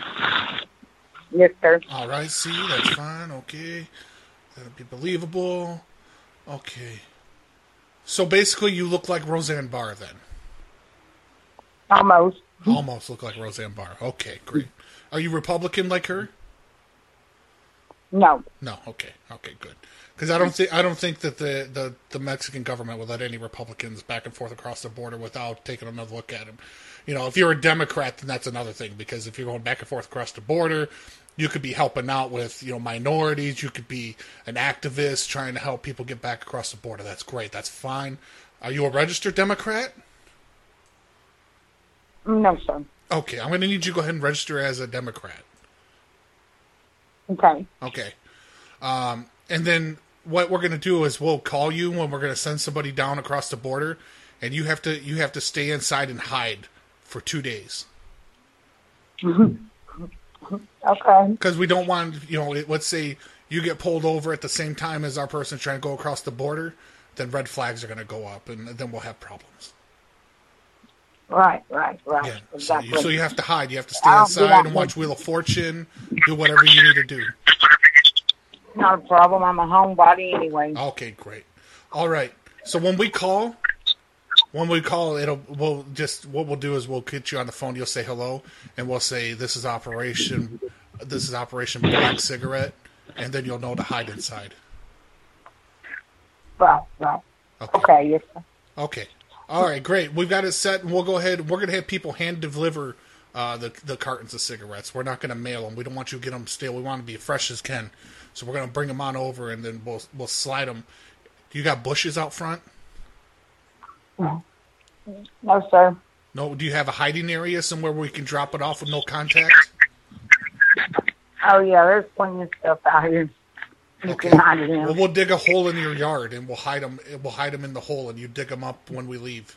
Yes, sir. All right, C. That's fine. Okay, that'll be believable. Okay. So basically, you look like Roseanne Barr then. Almost. Almost look like Roseanne Barr. Okay, great. Are you Republican like her? No. No. Okay. Okay. Good. Because I don't think I don't think that the, the, the Mexican government will let any Republicans back and forth across the border without taking another look at them. You know, if you're a Democrat, then that's another thing. Because if you're going back and forth across the border, you could be helping out with you know minorities. You could be an activist trying to help people get back across the border. That's great. That's fine. Are you a registered Democrat? No, sir. Okay, I'm going to need you to go ahead and register as a Democrat. Okay. Okay. Um, and then what we're going to do is we'll call you when we're going to send somebody down across the border, and you have to you have to stay inside and hide for two days Okay. because we don't want you know. Let's say you get pulled over at the same time as our person trying to go across the border, then red flags are going to go up, and then we'll have problems. Right, right, right. So exactly. you, so you have to hide. You have to stay I'll inside and watch Wheel of Fortune. Do whatever you need to do. Not a problem. I'm a homebody anyway. Okay, great. All right. So when we call, when we call, it'll we'll just what we'll do is we'll get you on the phone. You'll say hello, and we'll say this is Operation, this is Operation Black Cigarette, and then you'll know to hide inside. Right, right. Okay, yes, sir. Okay. All right, great. We've got it set, and we'll go ahead. We're gonna have people hand deliver uh, the the cartons of cigarettes. We're not gonna mail them. We don't want you to get them stale. We want to be fresh as can. So we're gonna bring them on over, and then we'll we'll slide them. You got bushes out front? No, sir. No. Do you have a hiding area somewhere where we can drop it off with no contact? Oh, yeah, there's plenty of stuff out here. You Okay. hide it in. Well, we'll dig a hole in your yard and we'll hide them. We'll hide them in the hole, and you dig them up when we leave.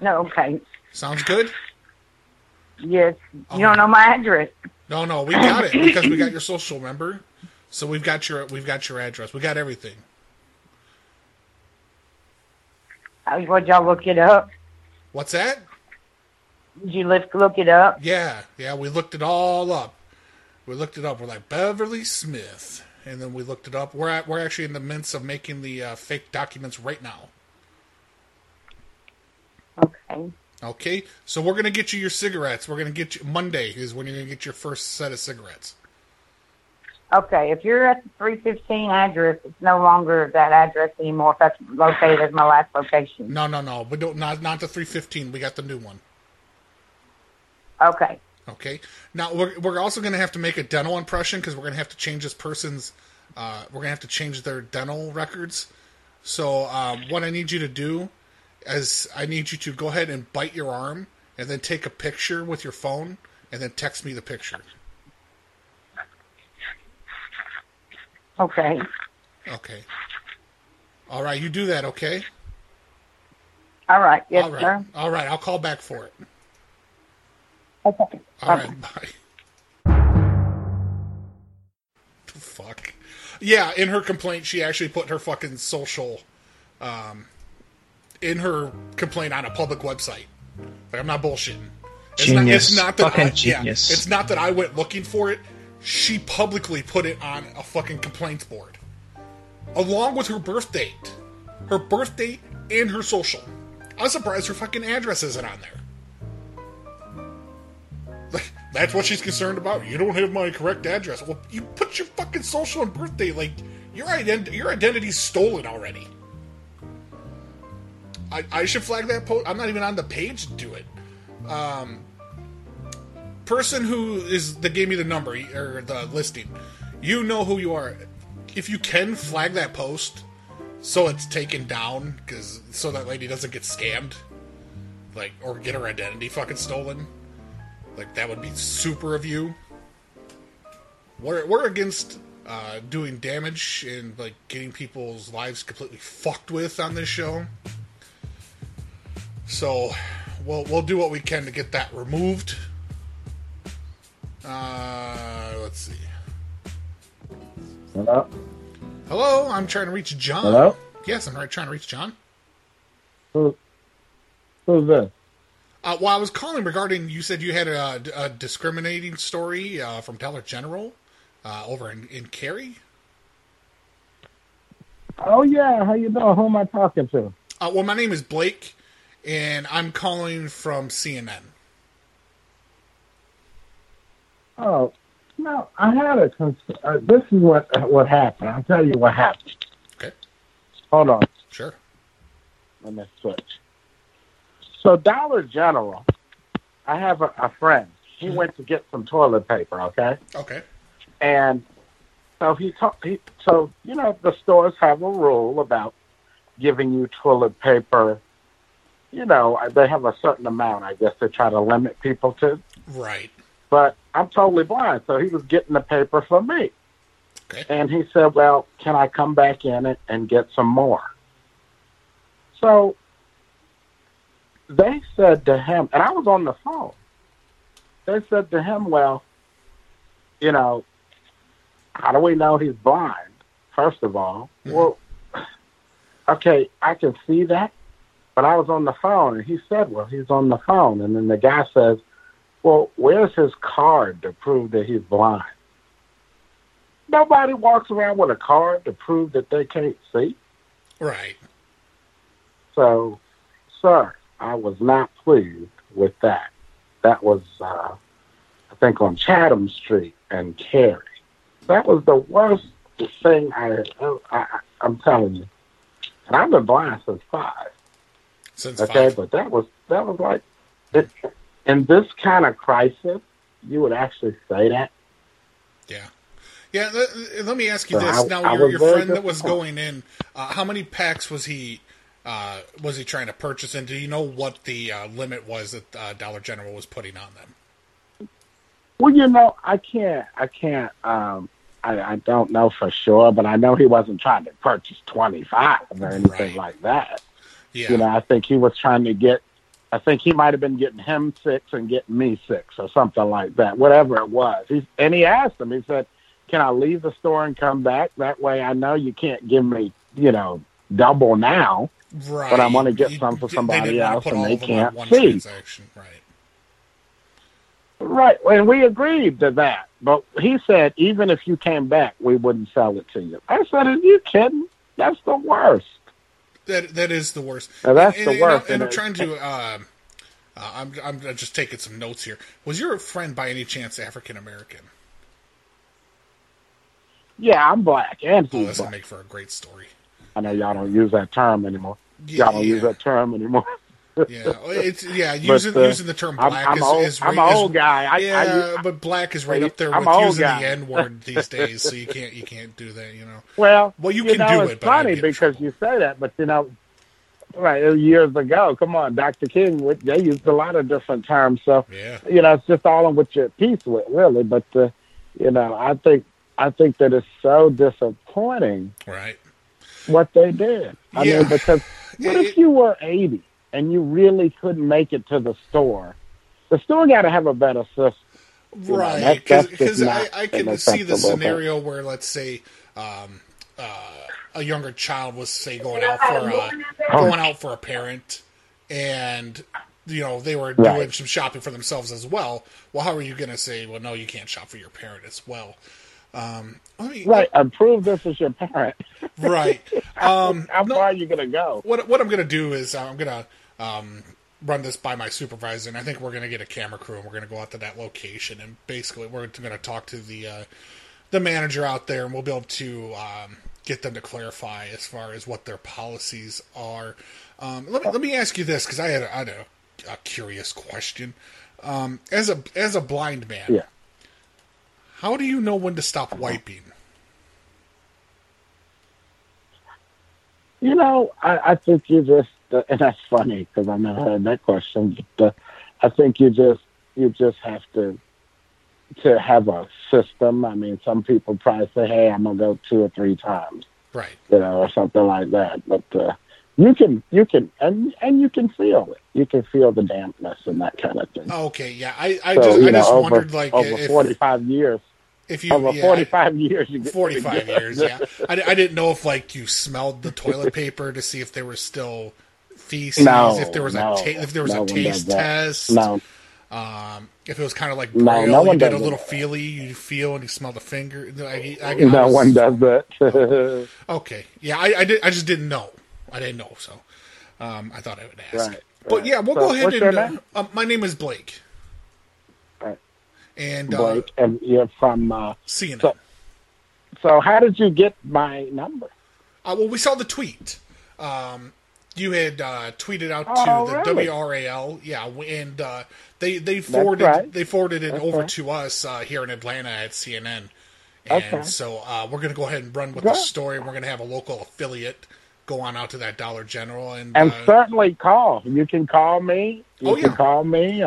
No, okay. Sounds good. Yes. You don't know my address. No, no, we got it because we got your social. Remember? So we've got your we've got your address. We got everything. Uh, Would y'all look it up? What's that? Did you look look it up? Yeah, yeah, we looked it all up. We looked it up. We're like Beverly Smith, and then we looked it up. We're at, we're actually in the midst of making the uh, fake documents right now. Okay. Okay, so we're gonna get you your cigarettes. We're gonna get you Monday is when you're gonna get your first set of cigarettes. Okay. If you're at the 315 address, it's no longer that address anymore. If that's located as my last location. No, no, no. We don't not not the 315. We got the new one. Okay. Okay. Now we're we're also going to have to make a dental impression because we're going to have to change this person's. Uh, we're going to have to change their dental records. So um, what I need you to do is I need you to go ahead and bite your arm and then take a picture with your phone and then text me the picture. Okay. Okay. All right. You do that. Okay. All right. Yes, All right. sir. All right. I'll call back for it. Okay. All right, bye. The fuck. Yeah, in her complaint, she actually put her fucking social, um, in her complaint on a public website. Like I'm not bullshitting. It's Not, Genius. it's not that Fucking I, genius. Yeah, it's not that I went looking for it. She publicly put it on a fucking complaints board, along with her birth date, her birth date, and her social. I'm surprised her fucking address isn't on there. That's what she's concerned about. You don't have my correct address. Well, you put your fucking social and birthday. Like, your ident- your identity's stolen already. I, I should flag that post. I'm not even on the page to do it. Um, person who is that gave me the number or the listing, you know who you are. If you can flag that post, so it's taken down, because so that lady doesn't get scammed, like or get her identity fucking stolen. Like that would be super of you. We're we're against uh, doing damage and like getting people's lives completely fucked with on this show. So we'll we'll do what we can to get that removed. Uh, let's see. Hello? Hello, I'm trying to reach John. Hello? Yes, I'm right trying to reach John. Who, who's this? Uh, well, I was calling regarding you said you had a, a discriminating story uh, from Dollar General uh, over in, in Cary. Oh, yeah. How you doing? Who am I talking to? Uh, well, my name is Blake, and I'm calling from CNN. Oh, no. I had a. Uh, this is what what happened. I'll tell you what happened. Okay. Hold on. Sure. Let me switch. So Dollar General, I have a, a friend. He mm-hmm. went to get some toilet paper. Okay. Okay. And so he, ta- he so you know the stores have a rule about giving you toilet paper. You know they have a certain amount. I guess they try to limit people to. Right. But I'm totally blind, so he was getting the paper for me. Okay. And he said, "Well, can I come back in it and get some more?" So they said to him, and I was on the phone. They said to him, "Well, you know, how do we know he's blind? First of all, mm-hmm. well, okay, I can see that, but I was on the phone, and he said, "Well, he's on the phone," and then the guy says, "Well, where's his card to prove that he's blind?" Nobody walks around with a card to prove that they can't see. Right. So, sir, I was not pleased with that. That was, uh, I think, on Chatham Street and Cary. That was the worst thing I, I, I'm telling you. And I've been blind since five. Since okay, five. but that was that was like, it, in this kind of crisis, you would actually say that. Yeah. Yeah. Let, let me ask you So this. I- now, I your, your friend that was going in, uh, how many packs was he? Uh, was he trying to purchase? And do you know what the uh, limit was that uh, Dollar General was putting on them? Well, you know, I can't, I can't, um, I, I don't know for sure, but I know he wasn't trying to purchase 25 or anything like that. Yeah. You know, I think he was trying to get, I think he might have been getting him six and getting me six or something like that, whatever it was. He, and he asked him, he said, Can I leave the store and come back? That way I know you can't give me, you know, double now, Right. but I want to get You- some for somebody else and they of them on can't see. Right. Right, and we agreed to that. But he said, even if you came back, we wouldn't sell it to you. I said, are you kidding? That's the worst. That that is the worst. Now, that's and, the and- worst, And, I'm trying to. Uh, uh, I'm I'm just taking some notes here. Was your friend by any chance African American? Yeah, I'm black, and Oh, will black. make for a great story. I know y'all don't use that term anymore. Yeah, y'all don't use that term anymore. Yeah, it's yeah. But, Using uh, using the term I'm- black I'm is, old- is I'm an old guy. I- I yeah, but black is right I- up there I'm with using guy. the N word these days. So you can't you can't do that. You know. Well, Well, you, you can know, do it's it, but funny because you say that, but you know, right years ago, come on, Dr. King, they used a lot of different terms. So Yeah. you know, it's just all in what you're at peace with, really. But uh, you know, I think I think that it's so disappointing Right. what they did. I Yeah. mean, because what if you were 80 and you really couldn't make it to the store? The store got to have a better system. Right, that- that's just because I, I can see the acceptable thing. scenario where, let's say, um, uh, a younger child was say going out for a going out for a parent, and you know they were doing some shopping for themselves as well. Well, how are you going to say, well, no, you can't shop for your parent as well? Um, let me, Right, approve this as your parent. right. Um, How far are you gonna go? What what I'm gonna do is uh, I'm gonna um, run this by my supervisor, and I think we're gonna get a camera crew, and we're gonna go out to that location, and basically we're gonna talk to the uh, the manager out there, and we'll be able to um, get them to clarify as far as what their policies are. Um, let me let me ask you this because I had, a, I had a, a curious question. Um, as a as a blind man, Yeah. How do you know when to stop wiping? You know, I, I think you just, uh, and that's funny because I never heard that question. But uh, I think you just, you just have to, to have a system. I mean, some people probably say, "Hey, I'm gonna go two or three times," Right. you know, or something like that. But uh, you can, you can, and and you can feel it. You can feel the dampness and that kind of thing. Okay, yeah, I, I so, just I know, just over, wondered like over if 45 years. If you over yeah, 45 years, you 45 years, yeah. I, I didn't know if like you smelled the toilet paper to see if there was still feces, No, if there was no, a ta- if there was no a taste test. No. Um, if it was kind of like No, braille, no you one did a little feely, you feel and you smell the finger. I, I, I no was- one does that. Okay, yeah, I, I did. I just didn't know. I didn't know, so um, I thought I would ask. Right, But right. yeah, we'll So, go ahead and. Uh, uh, my name is Blake. And uh, Blake, and you're from uh, CNN. So, so how did you get my number? Uh, well, we saw the tweet. Um, you had uh, tweeted out to Oh, the really? WRAL, yeah, and uh, they they forwarded right. they forwarded it That's over right. to us uh, here in Atlanta at CNN. And Okay. so uh, we're going to go ahead and run with the Good. story. We're going to have a local affiliate go on out to that Dollar General and, And uh, certainly call. You can call me. You Oh, can yeah. call me.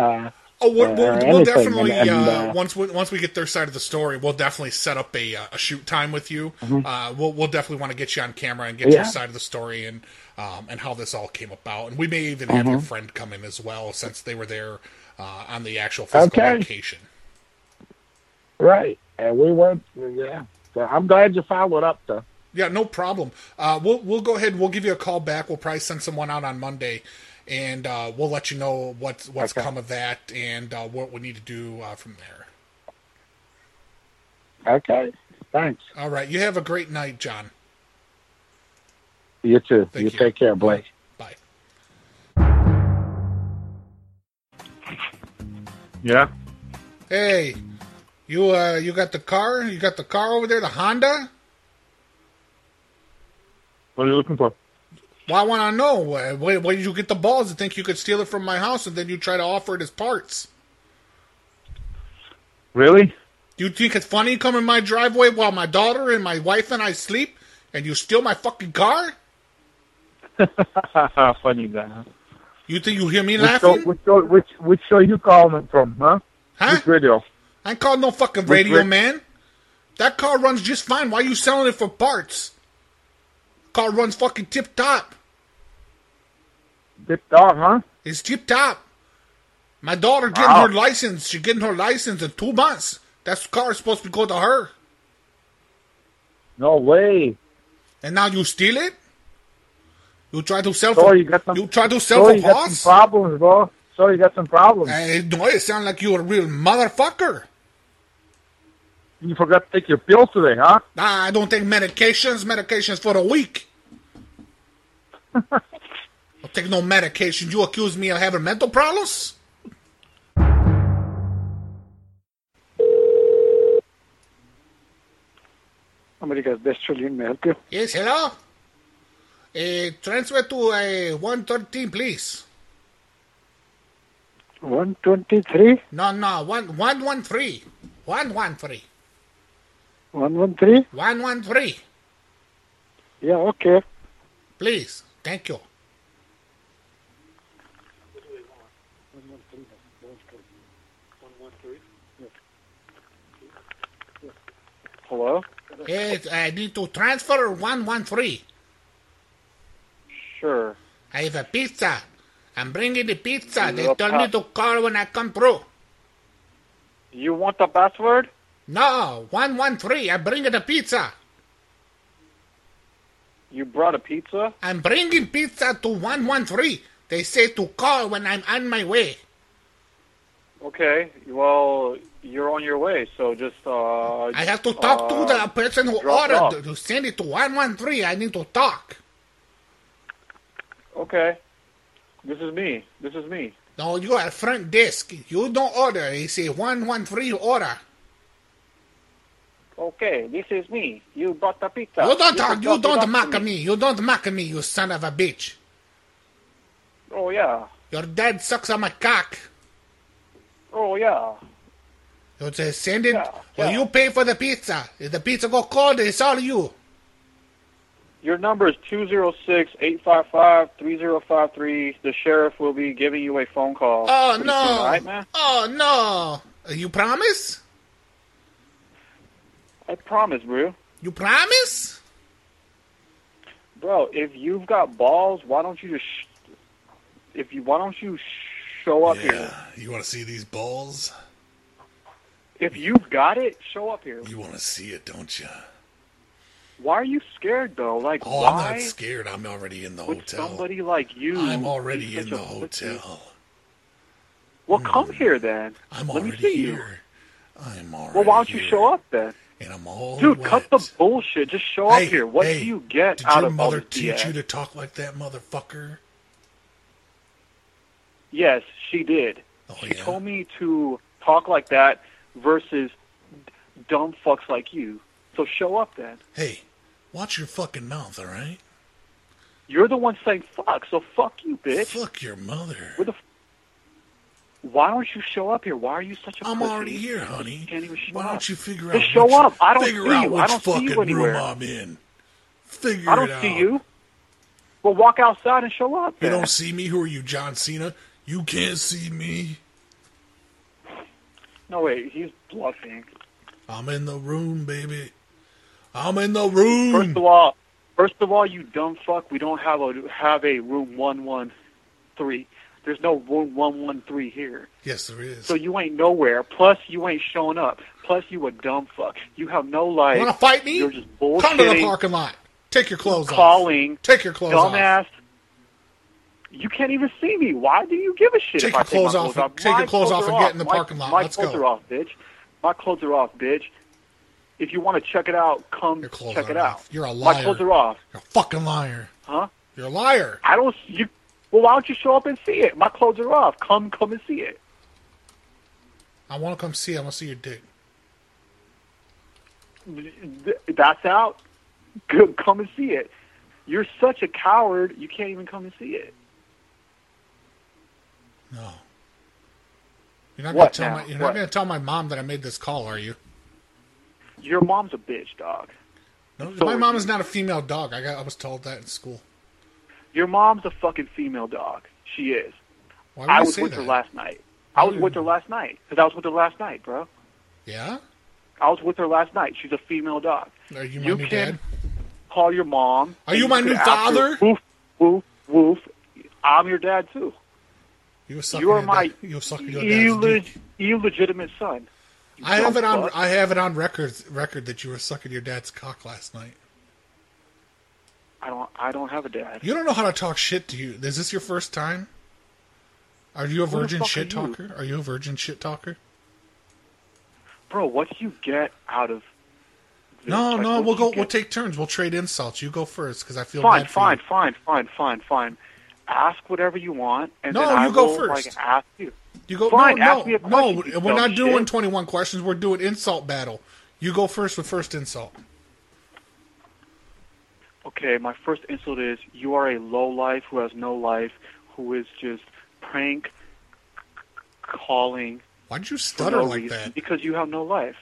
Uh, Oh, we'll, uh, we'll, we'll anything. definitely And- and, uh, uh, once we, once we get their side of the story, we'll definitely set up a, uh, a shoot time with you. Mhm. Uh, we'll we'll definitely want to get you on camera and get Yeah. your side of the story and um, and how this all came about. And we may even have your Mhm. friend come in as well, since they were there uh, on the actual physical Okay. location. right. And we went, yeah. So I'm glad you followed up, though. Yeah, no problem. Uh, we'll we'll go ahead. We'll give you a call back. We'll probably send someone out on Monday, and uh, we'll let you know what's what's Okay. come of that and uh, what we need to do uh, from there. Okay. Thanks. All right. You have a great night, John. You too. Thank you you. take care, Blake. Bye. Yeah. Hey, you uh, you got the car? You got the car over there, the Honda? What are you looking for? Well, I want to know where, where did you get the balls to think you could steal it from my house and then you try to offer it as parts? Really? Do you think it's funny coming my driveway while my daughter and my wife and I sleep, and you steal my fucking car? Funny guy. Huh? You think you hear me Which show, laughing? which show, which which show you calling from, huh? Huh? Which radio? I ain't called no fucking radio ra- man. That car runs just fine. Why are you selling it for parts? Car runs fucking tip top. Tip top, huh? It's tip top. My daughter getting Wow. her license. She getting her license in two months. That car is supposed to go to her. No way. And now you steal it? You try to sell for you got some. you try to sell so for you got some problems, bro. So you got some problems. Eh, no, it sound like you're a real motherfucker. You forgot to take your pills today, huh? Nah, I don't take medications. Medications for a week. I'll take no medication. You accuse me of having mental problems? America's Best Saloon, may I help you? Yes, hello? Uh, transfer to uh, 113, please. 123, No, no, one, 113. 113. 113? 113. Yeah, okay. Please. Thank you. Hello? Yes, I need to transfer 113. Sure. I have a pizza. I'm bringing the pizza. They told me to call when I come through. You want the password? No, 113. I'm bringing the pizza. You brought a pizza? I'm bringing pizza to 113. They say to call when I'm on my way. Okay, well, you're on your way, so just, uh... I have to talk to the person who ordered to send it to 113. I need to talk. Okay. This is me. This is me. No, you are front desk. You don't order. They say 113 order. Okay, this is me. You bought the pizza. You don't. You off don't mock me. You don't mock me, you son of a bitch. Oh, yeah. Your dad sucks on my cock. Oh, yeah. You just send it. Yeah, Well, yeah. you pay for the pizza. If the pizza go cold, it's all you. Your number is 206-855-3053. The sheriff will be giving you a phone call. Oh no! soon, all right, man? Oh no! You promise? I promise, bro. You promise? Bro, if you've got balls, why don't you just... Sh- if you... Why don't you show up here? You want to see these balls? If you've got it, show up here. You want to see it, don't you? Why are you scared, though? Like, Oh, why I'm not scared. I'm already in the hotel. somebody like you... I'm already in the a pussy? hotel. Well, come hmm. here, then. I'm Let me already see you. here. I'm already Well, why don't you here. show up, then? And I'm all Dude, wet. cut the bullshit. Just show up here. What hey, do you get out of mother teach you to talk like that, motherfucker? Yes, she did. Oh, she told me to talk like that versus dumb fucks like you. So show up then. Hey, watch your fucking mouth, all right? You're the one saying fuck, so fuck you, bitch. Fuck your mother. Where the Why don't you show up here? Why are you such a I'm pussy? already here, honey. You can't even show Why up. don't you figure Just out? show which, up. I don't figure see out you. which I don't see you anywhere. room I'm in. Figure I don't it out. see you. Well, walk outside and show up. You then. don't see me? Who are you, John Cena? You can't see me. No, wait. He's bluffing. I'm in the room, baby. I'm in the room. First of all, first of all, you dumb fuck. We don't have a have a room one one three. There's no room one one three here. yes, there is. So you ain't nowhere. Plus, you ain't showing up. Plus, you a dumb fuck. You have no life. You want to fight me? You're just bullshitting. Come to the parking lot. Take your clothes off. calling. Take your clothes off. dumbass. You can't even see me. Why do you give a shit Take if your I take my off clothes off? take My your clothes off and get in the My- parking lot. My Let's clothes go. are off, bitch. My clothes are off, bitch. If you want to check it out, come check it are out. You're a liar. My clothes are off. You're a fucking liar. Huh? You're a liar. I don't. You. Well, why don't you show up and see it? My clothes are off. Come, come and see it. I want to come see. I want to see your dick. That's out. Good. Come and see it. You're such a coward. You can't even come and see it. No. You're not What gonna tell now? my. You're What? not gonna tell my mom that I made this call, are you? Your mom's a bitch, dog. No, So my mom is not a female dog. I got. I was told that in school. Your mom's a fucking female dog. She is. I was with her last night. I was with her last night because I was with her last night, bro. Yeah. I was with her last night. She's a female dog. Are you my You new can dad? call your mom. Are you my new her, father? Woof, woof, woof. I'm your dad too. You were sucking You are your my dad- you were sucking your illeg- illegitimate son. You I have it on. fuck. I have it on record. Record that you were sucking your dad's cock last night. I don't. I don't have a dad. You don't know how to talk shit, do you? Is this your first time? Are you a Who virgin shit are talker? Are you a virgin shit talker? Bro, what do you get out of? This? No, Like, no. We'll go. We'll take turns. We'll trade insults. You go first because I feel Fine, bad fine, fine, fine, fine, fine. Ask whatever you want, and No, then I will, first. Like, ask you. You go. Fine, no, ask no, me a no. We're not doing shit. twenty-one questions. We're doing insult battle. You go first with first insult. Okay, my first insult is you are a low life who has no life, who is just prank calling. Why'd you stutter no like that? Because you have no life.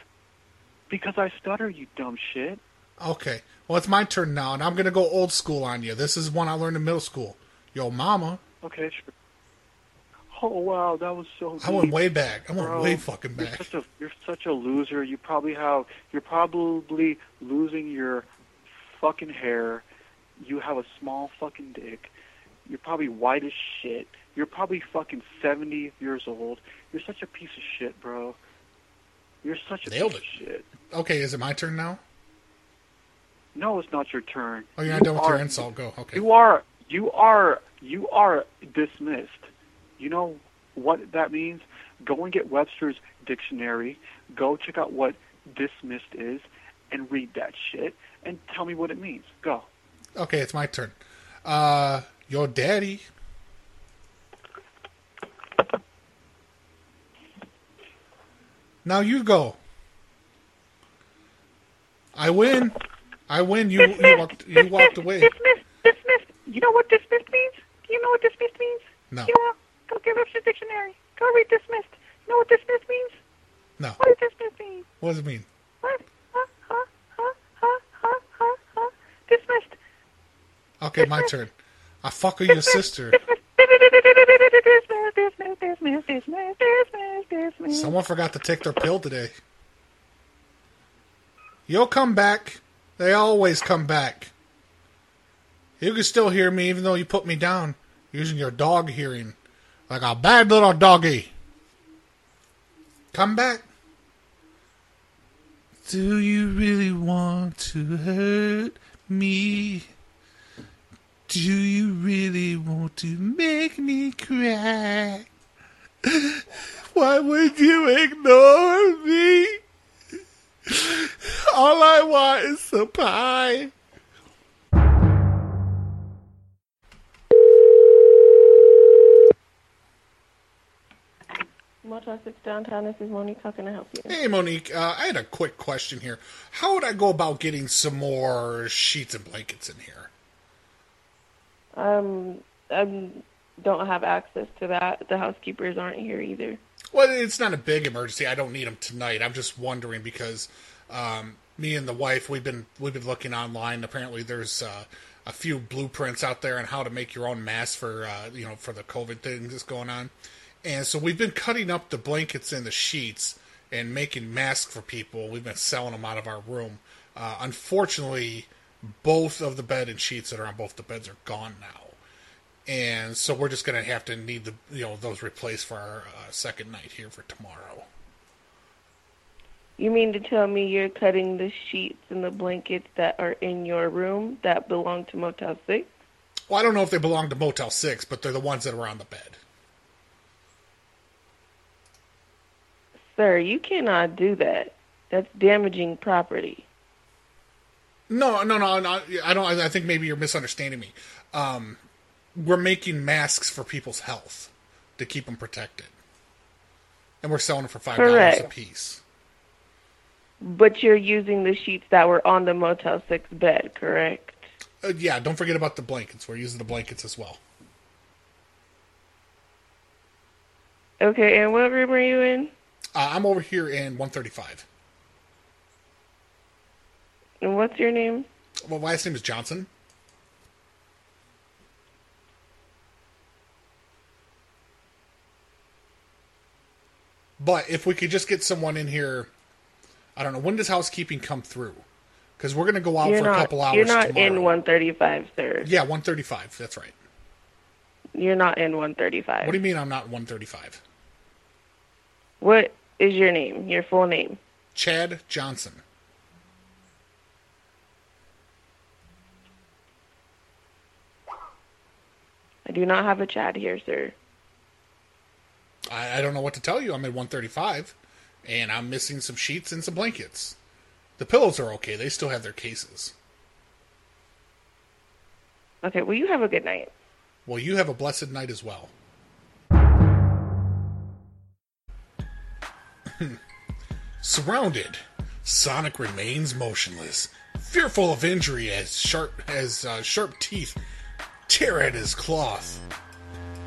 Because I stutter, you dumb shit. Okay. Well, it's my turn now, and I'm gonna go old school on you. This is one I learned in middle school. Yo, mama. Okay, sure. Oh wow, that was so. I went way back. I went Bro, way fucking You're back. such a you're such a loser. You probably have you're probably losing your fucking hair. You have a small fucking dick. You're probably white as shit. You're probably fucking seventy years old. You're such a piece of shit, bro. You're such a Nailed piece of shit. Okay, is it my turn now? No, it's not your turn. Oh, you're not You done with your insult. Go. Okay. You are you are you are dismissed. You know what that means? Go and get Webster's dictionary. Go check out what dismissed is and read that shit and tell me what it means. Go. Okay, it's my turn. Uh, your daddy. Now you go. I win. I win. You you walked you walked away. Dismissed. Dismissed. You know what dismissed means? You know what dismissed means? No. You know what? Go get Webster's dictionary. Go read dismissed. You know what dismissed means? No. What does dismissed mean? What does it mean? What? Okay, my turn. I fuck with your sister. Someone forgot to take their pill today. You'll come back. They always come back. You can still hear me even though you put me down using your dog hearing. Like a bad little doggy. Come back. Do you really want to hurt me? Do you really want to make me cry? Why would you ignore me? All I want is some pie. Motel 6 downtown, this is Monique. How can I help you? Hey, Monique, uh, I had a quick question here. How would I go about getting some more sheets and blankets in here? Um, I don't have access to that. The housekeepers aren't here either. Well, it's not a big emergency. I don't need them tonight. I'm just wondering because um, me and the wife we've been we've been looking online. Apparently, there's uh, a few blueprints out there on how to make your own mask for uh, you know for the COVID thing that's going on. And so we've been cutting up the blankets and the sheets and making masks for people. We've been selling them out of our room. Uh, unfortunately, both of the bed and sheets that are on both the beds are gone now and so we're just gonna have to need the you know those replaced for our uh, second night here for tomorrow. You mean to tell me you're cutting the sheets and the blankets that are in your room that belong to Motel 6? Well, I don't know if they belong to Motel Six, but they're the ones that are on the bed. Sir, you cannot do that. That's damaging property. No, no, no, no I don't. I think maybe you're misunderstanding me. Um, we're making masks for people's health to keep them protected, and we're selling them for five dollars a piece. But you're using the sheets that were on the Motel 6 bed, correct? Uh, yeah, don't forget about the blankets. We're using the blankets as well. Okay, and what room are you in? Uh, I'm over here in 135. And what's your name? Well, my last name is Johnson. But if we could just get someone in here I don't know when does housekeeping come through? Because we're gonna go out You're for not. a couple hours you're not tomorrow. in 135, sir. Yeah, one thirty-five. That's right. You're not in 135. What do you mean I'm not one thirty-five? What is your name? Your full name? Chad Johnson. I do not have a Chad here, sir. I, I don't know what to tell you. I'm at 135, and I'm missing some sheets and some blankets. The pillows are okay. They still have their cases. Okay. Well, you have a good night. Well, you have a blessed night as well. Surrounded, Sonic remains motionless, fearful of injury as sharp as uh, sharp teeth tear at his cloth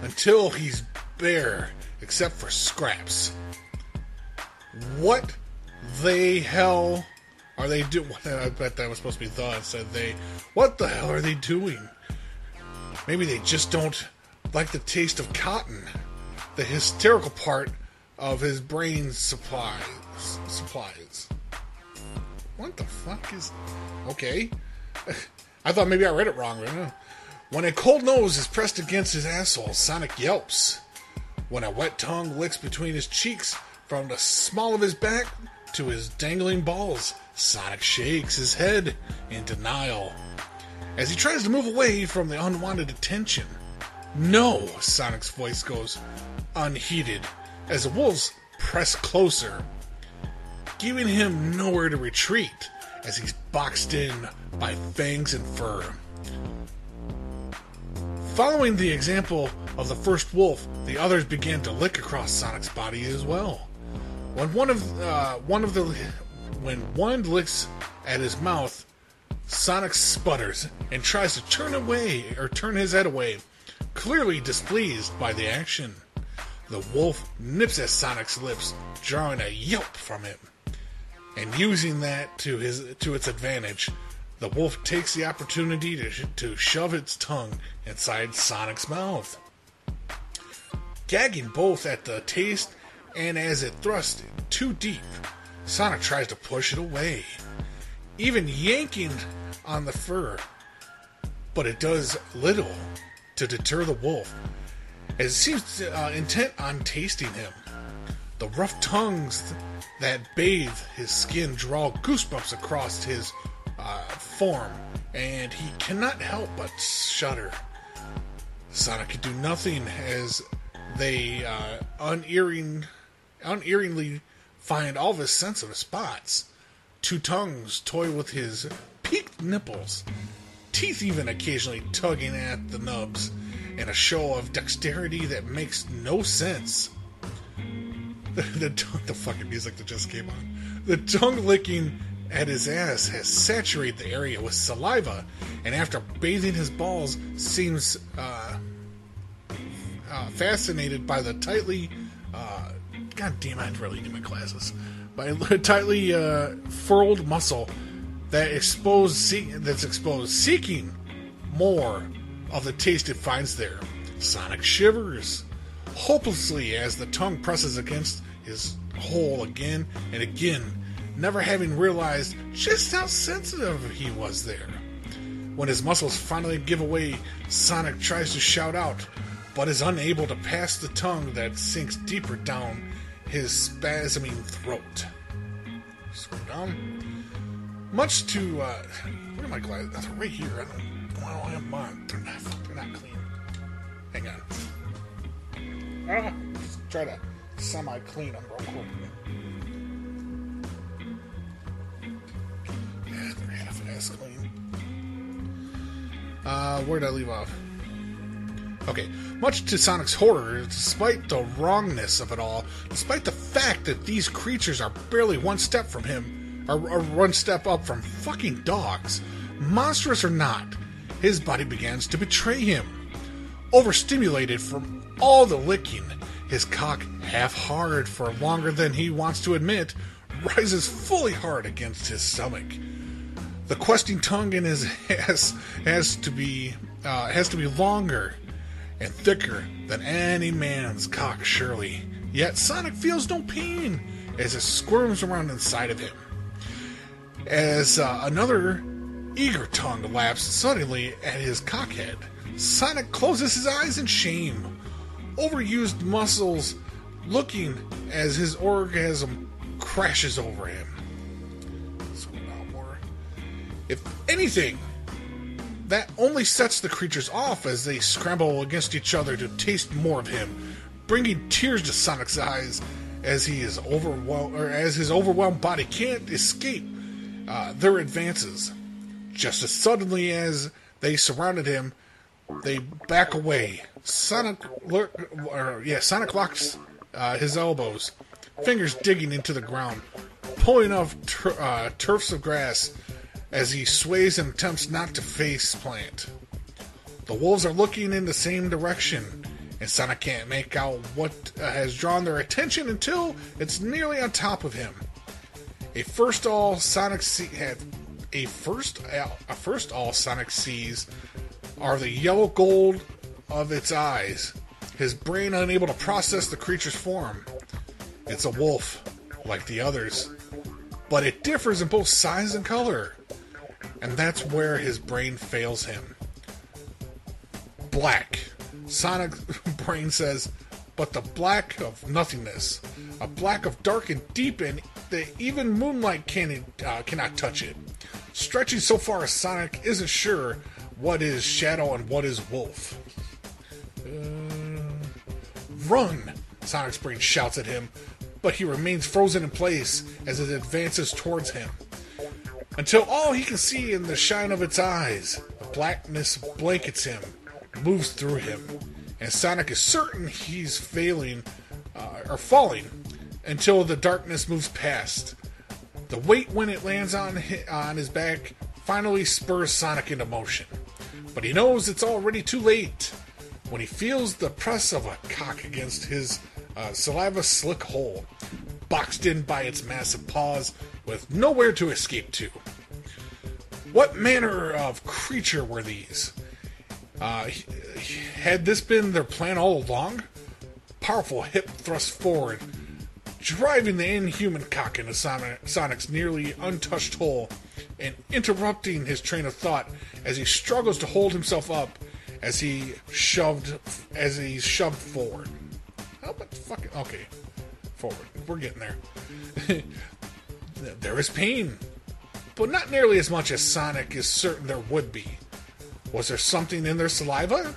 until he's bare except for scraps. What the hell are they doing? I bet that was supposed to be. It said they. What the hell are they doing? Maybe they just don't like the taste of cotton. The hysterical part of his brain supplies. Supplies. What the fuck is. Okay. I thought maybe I read it wrong. When a cold nose is pressed against his asshole, Sonic yelps. When a wet tongue licks between his cheeks from the small of his back to his dangling balls, Sonic shakes his head in denial. As he tries to move away from the unwanted attention, no, Sonic's voice goes unheeded as the wolves press closer, giving him nowhere to retreat as he's boxed in by fangs and fur. Following the example of the first wolf, the others began to lick across Sonic's body as well. When one of uh, one of the when one licks at his mouth, Sonic sputters and tries to turn away or turn his head away, clearly displeased by the action. The wolf nips at Sonic's lips, drawing a yelp from him. And using that to his to its advantage, the wolf takes the opportunity to, to shove its tongue inside Sonic's mouth. Gagging both at the taste and as it thrusts too deep, Sonic tries to push it away, even yanking on the fur. But it does little to deter the wolf, as it seems uh, intent on tasting him. The rough tongues that bathe his skin draw goosebumps across his uh, form, and he cannot help but shudder. Sonic can do nothing as they uh, unearring, unearingly find all of his sensitive spots. Two tongues toy with his peaked nipples, teeth even occasionally tugging at the nubs, in a show of dexterity that makes no sense. The, the, the fucking music that just came on. The tongue licking at his ass has saturated the area with saliva, and after bathing his balls, seems uh, uh, fascinated by the tightly. Uh, God damn, I really need my glasses. By the tightly uh, furled muscle that exposed, see- that's exposed, seeking more of the taste it finds there. Sonic shivers hopelessly as the tongue presses against his hole again and again never having realized just how sensitive he was there. When his muscles finally give away, Sonic tries to shout out, but is unable to pass the tongue that sinks deeper down his spasming throat. Scroll down. Much to, uh, where are my glasses? That's right here. I don't, I don't have mine. They're not, they're not clean. Hang on. Ah, try to semi clean them real quick. Uh, where did I leave off? Okay, much to Sonic's horror, despite the wrongness of it all, despite the fact that these creatures are barely one step from him, or, or one step up from fucking dogs, monstrous or not, his body begins to betray him. Overstimulated from all the licking, his cock, half hard for longer than he wants to admit, rises fully hard against his stomach. The questing tongue in his ass has to be uh, has to be longer and thicker than any man's cock, surely. Yet Sonic feels no pain as it squirms around inside of him. As uh, another eager tongue laps suddenly at his cockhead, Sonic closes his eyes in shame. Overused muscles looking as his orgasm crashes over him. If anything, that only sets the creatures off as they scramble against each other to taste more of him, bringing tears to Sonic's eyes as he is overwhelmed, or as his overwhelmed body can't escape uh, their advances. Just as suddenly as they surrounded him, they back away. Sonic, or yeah, Sonic locks uh, his elbows, fingers digging into the ground, pulling off tur- uh, turfs of grass as he sways and attempts not to face plant. The wolves are looking in the same direction, and Sonic can't make out what has drawn their attention until it's nearly on top of him. A first all Sonic see- had a first a first all Sonic sees are the yellow gold of its eyes, his brain unable to process the creature's form. It's a wolf, like the others, but it differs in both size and color and that's where his brain fails him. Black. Sonic brain says, but the black of nothingness, a black of dark and deep, and that even moonlight can, uh, cannot touch it. Stretching so far as Sonic isn't sure what is shadow and what is wolf. Uh, run! Sonic's brain shouts at him, but he remains frozen in place as it advances towards him until all he can see in the shine of its eyes, the blackness blankets him, moves through him, and Sonic is certain he's failing uh, or falling until the darkness moves past. The weight when it lands on on his back finally spurs Sonic into motion, but he knows it's already too late when he feels the press of a cock against his uh, saliva slick hole, boxed in by its massive paws with nowhere to escape to. What manner of creature were these? Uh, had this been their plan all along? Powerful hip thrust forward, driving the inhuman cock into Sonic's nearly untouched hole and interrupting his train of thought as he struggles to hold himself up as he shoved as he shoved forward. How about fucking okay? Forward. We're getting there. there is pain, but not nearly as much as Sonic is certain there would be. Was there something in their saliva?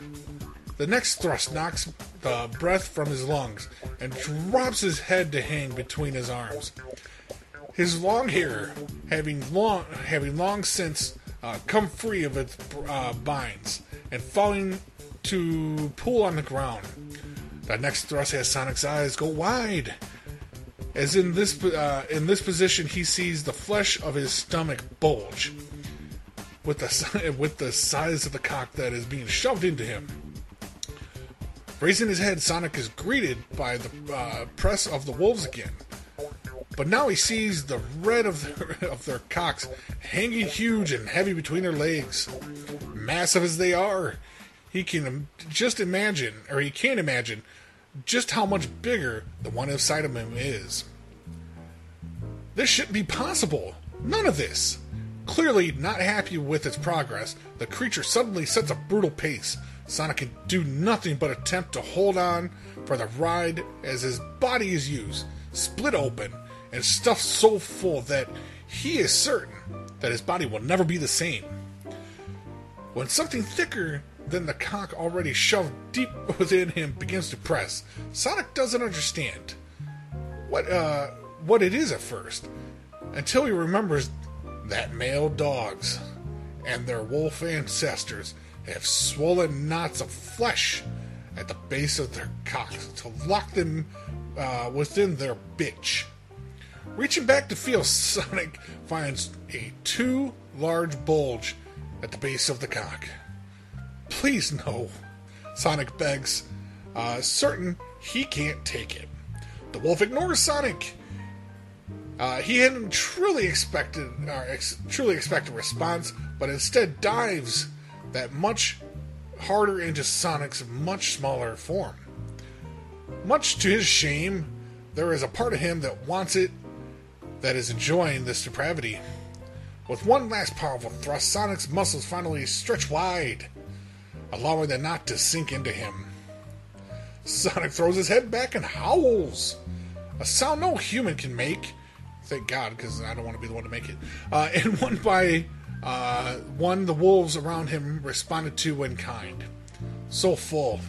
The next thrust knocks the breath from his lungs and drops his head to hang between his arms. His long hair, having long, having long since uh, come free of its uh, binds and falling to pool on the ground. The next thrust has Sonic's eyes go wide as in this uh, in this position he sees the flesh of his stomach bulge with the with the size of the cock that is being shoved into him. Raising his head, Sonic is greeted by the uh, press of the wolves again. But now he sees the red of their, of their cocks hanging huge and heavy between their legs. Massive as they are, he can just imagine, or he can't imagine, just how much bigger the one inside of him is. This shouldn't be possible. None of this. Clearly not happy with its progress, the creature suddenly sets a brutal pace. Sonic can do nothing but attempt to hold on for the ride as his body is used, split open, and stuffed so full that he is certain that his body will never be the same. When something thicker then the cock already shoved deep within him begins to press. Sonic doesn't understand what uh, what it is at first, until he remembers that male dogs and their wolf ancestors have swollen knots of flesh at the base of their cocks to lock them uh, within their bitch. Reaching back to feel, Sonic finds a too large bulge at the base of the cock. Please no. Sonic begs, uh, certain he can't take it. The wolf ignores Sonic. Uh, he hadn't truly expected, or ex- truly expected a response, but instead dives that much harder into Sonic's much smaller form. Much to his shame, there is a part of him that wants it, that is enjoying this depravity. With one last powerful thrust, Sonic's muscles finally stretch wide, allowing the knot to sink into him. Sonic throws his head back and howls, a sound no human can make. Thank God, because I don't want to be the one to make it. Uh, and one by uh, one, the wolves around him responded to in kind. So full.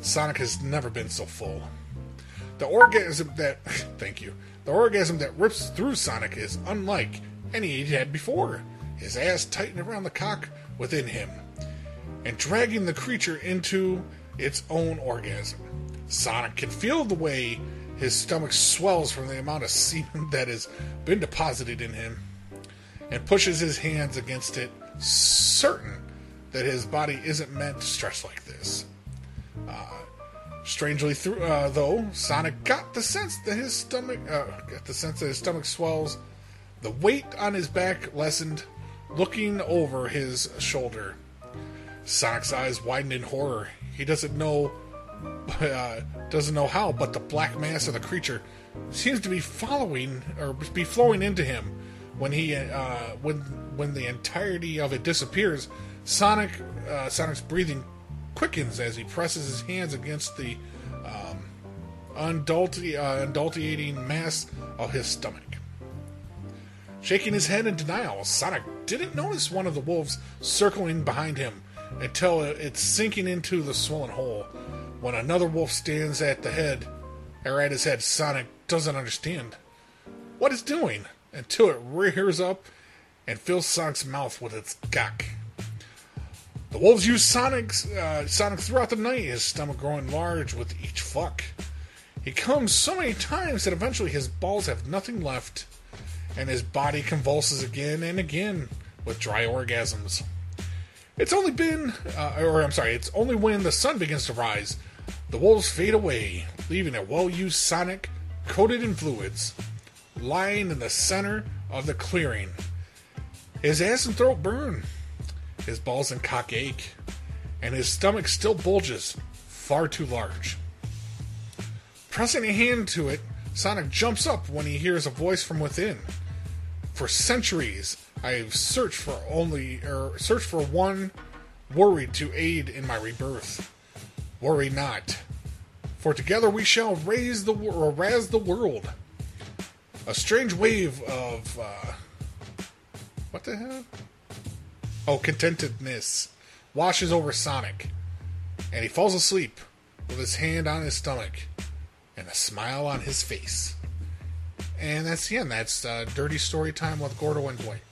Sonic has never been so full. The orgasm that. thank you. The orgasm that rips through Sonic is unlike any he'd had before. His ass tightened around the cock within him and dragging the creature into its own orgasm. Sonic can feel the way his stomach swells from the amount of semen that has been deposited in him and pushes his hands against it, certain that his body isn't meant to stretch like this. Uh, strangely, uh, though, Sonic got the sense that his stomach uh, got the sense that his stomach swells. The weight on his back lessened. Looking over his shoulder, Sonic's eyes widen in horror. He doesn't know uh, doesn't know how, but the black mass of the creature seems to be following or be flowing into him. When he uh, when when the entirety of it disappears, Sonic uh, Sonic's breathing quickens as he presses his hands against the um, undulti- uh, undultating mass of his stomach. Shaking his head in denial, Sonic didn't notice one of the wolves circling behind him until it's sinking into the swollen hole. When another wolf stands at the head, or at his head, Sonic doesn't understand what it's doing until it rears up and fills Sonic's mouth with its gawk. The wolves use Sonic's, uh, Sonic throughout the night, his stomach growing large with each fuck. He comes so many times that eventually his balls have nothing left, and his body convulses again and again with dry orgasms. It's only been, uh, or I'm sorry, it's only when the sun begins to rise, the wolves fade away, leaving a well used Sonic coated in fluids, lying in the center of the clearing. His ass and throat burn, his balls and cock ache, and his stomach still bulges, far too large. Pressing a hand to it, Sonic jumps up when he hears a voice from within. For centuries, I've searched for only or searched for one worried to aid in my rebirth. Worry not, for together we shall raise the or the world. A strange wave of uh, what the hell? Oh, contentedness washes over Sonic, and he falls asleep with his hand on his stomach and a smile on his face. And that's the end. That's uh, Dirty Story Time with Gordo and Dwight.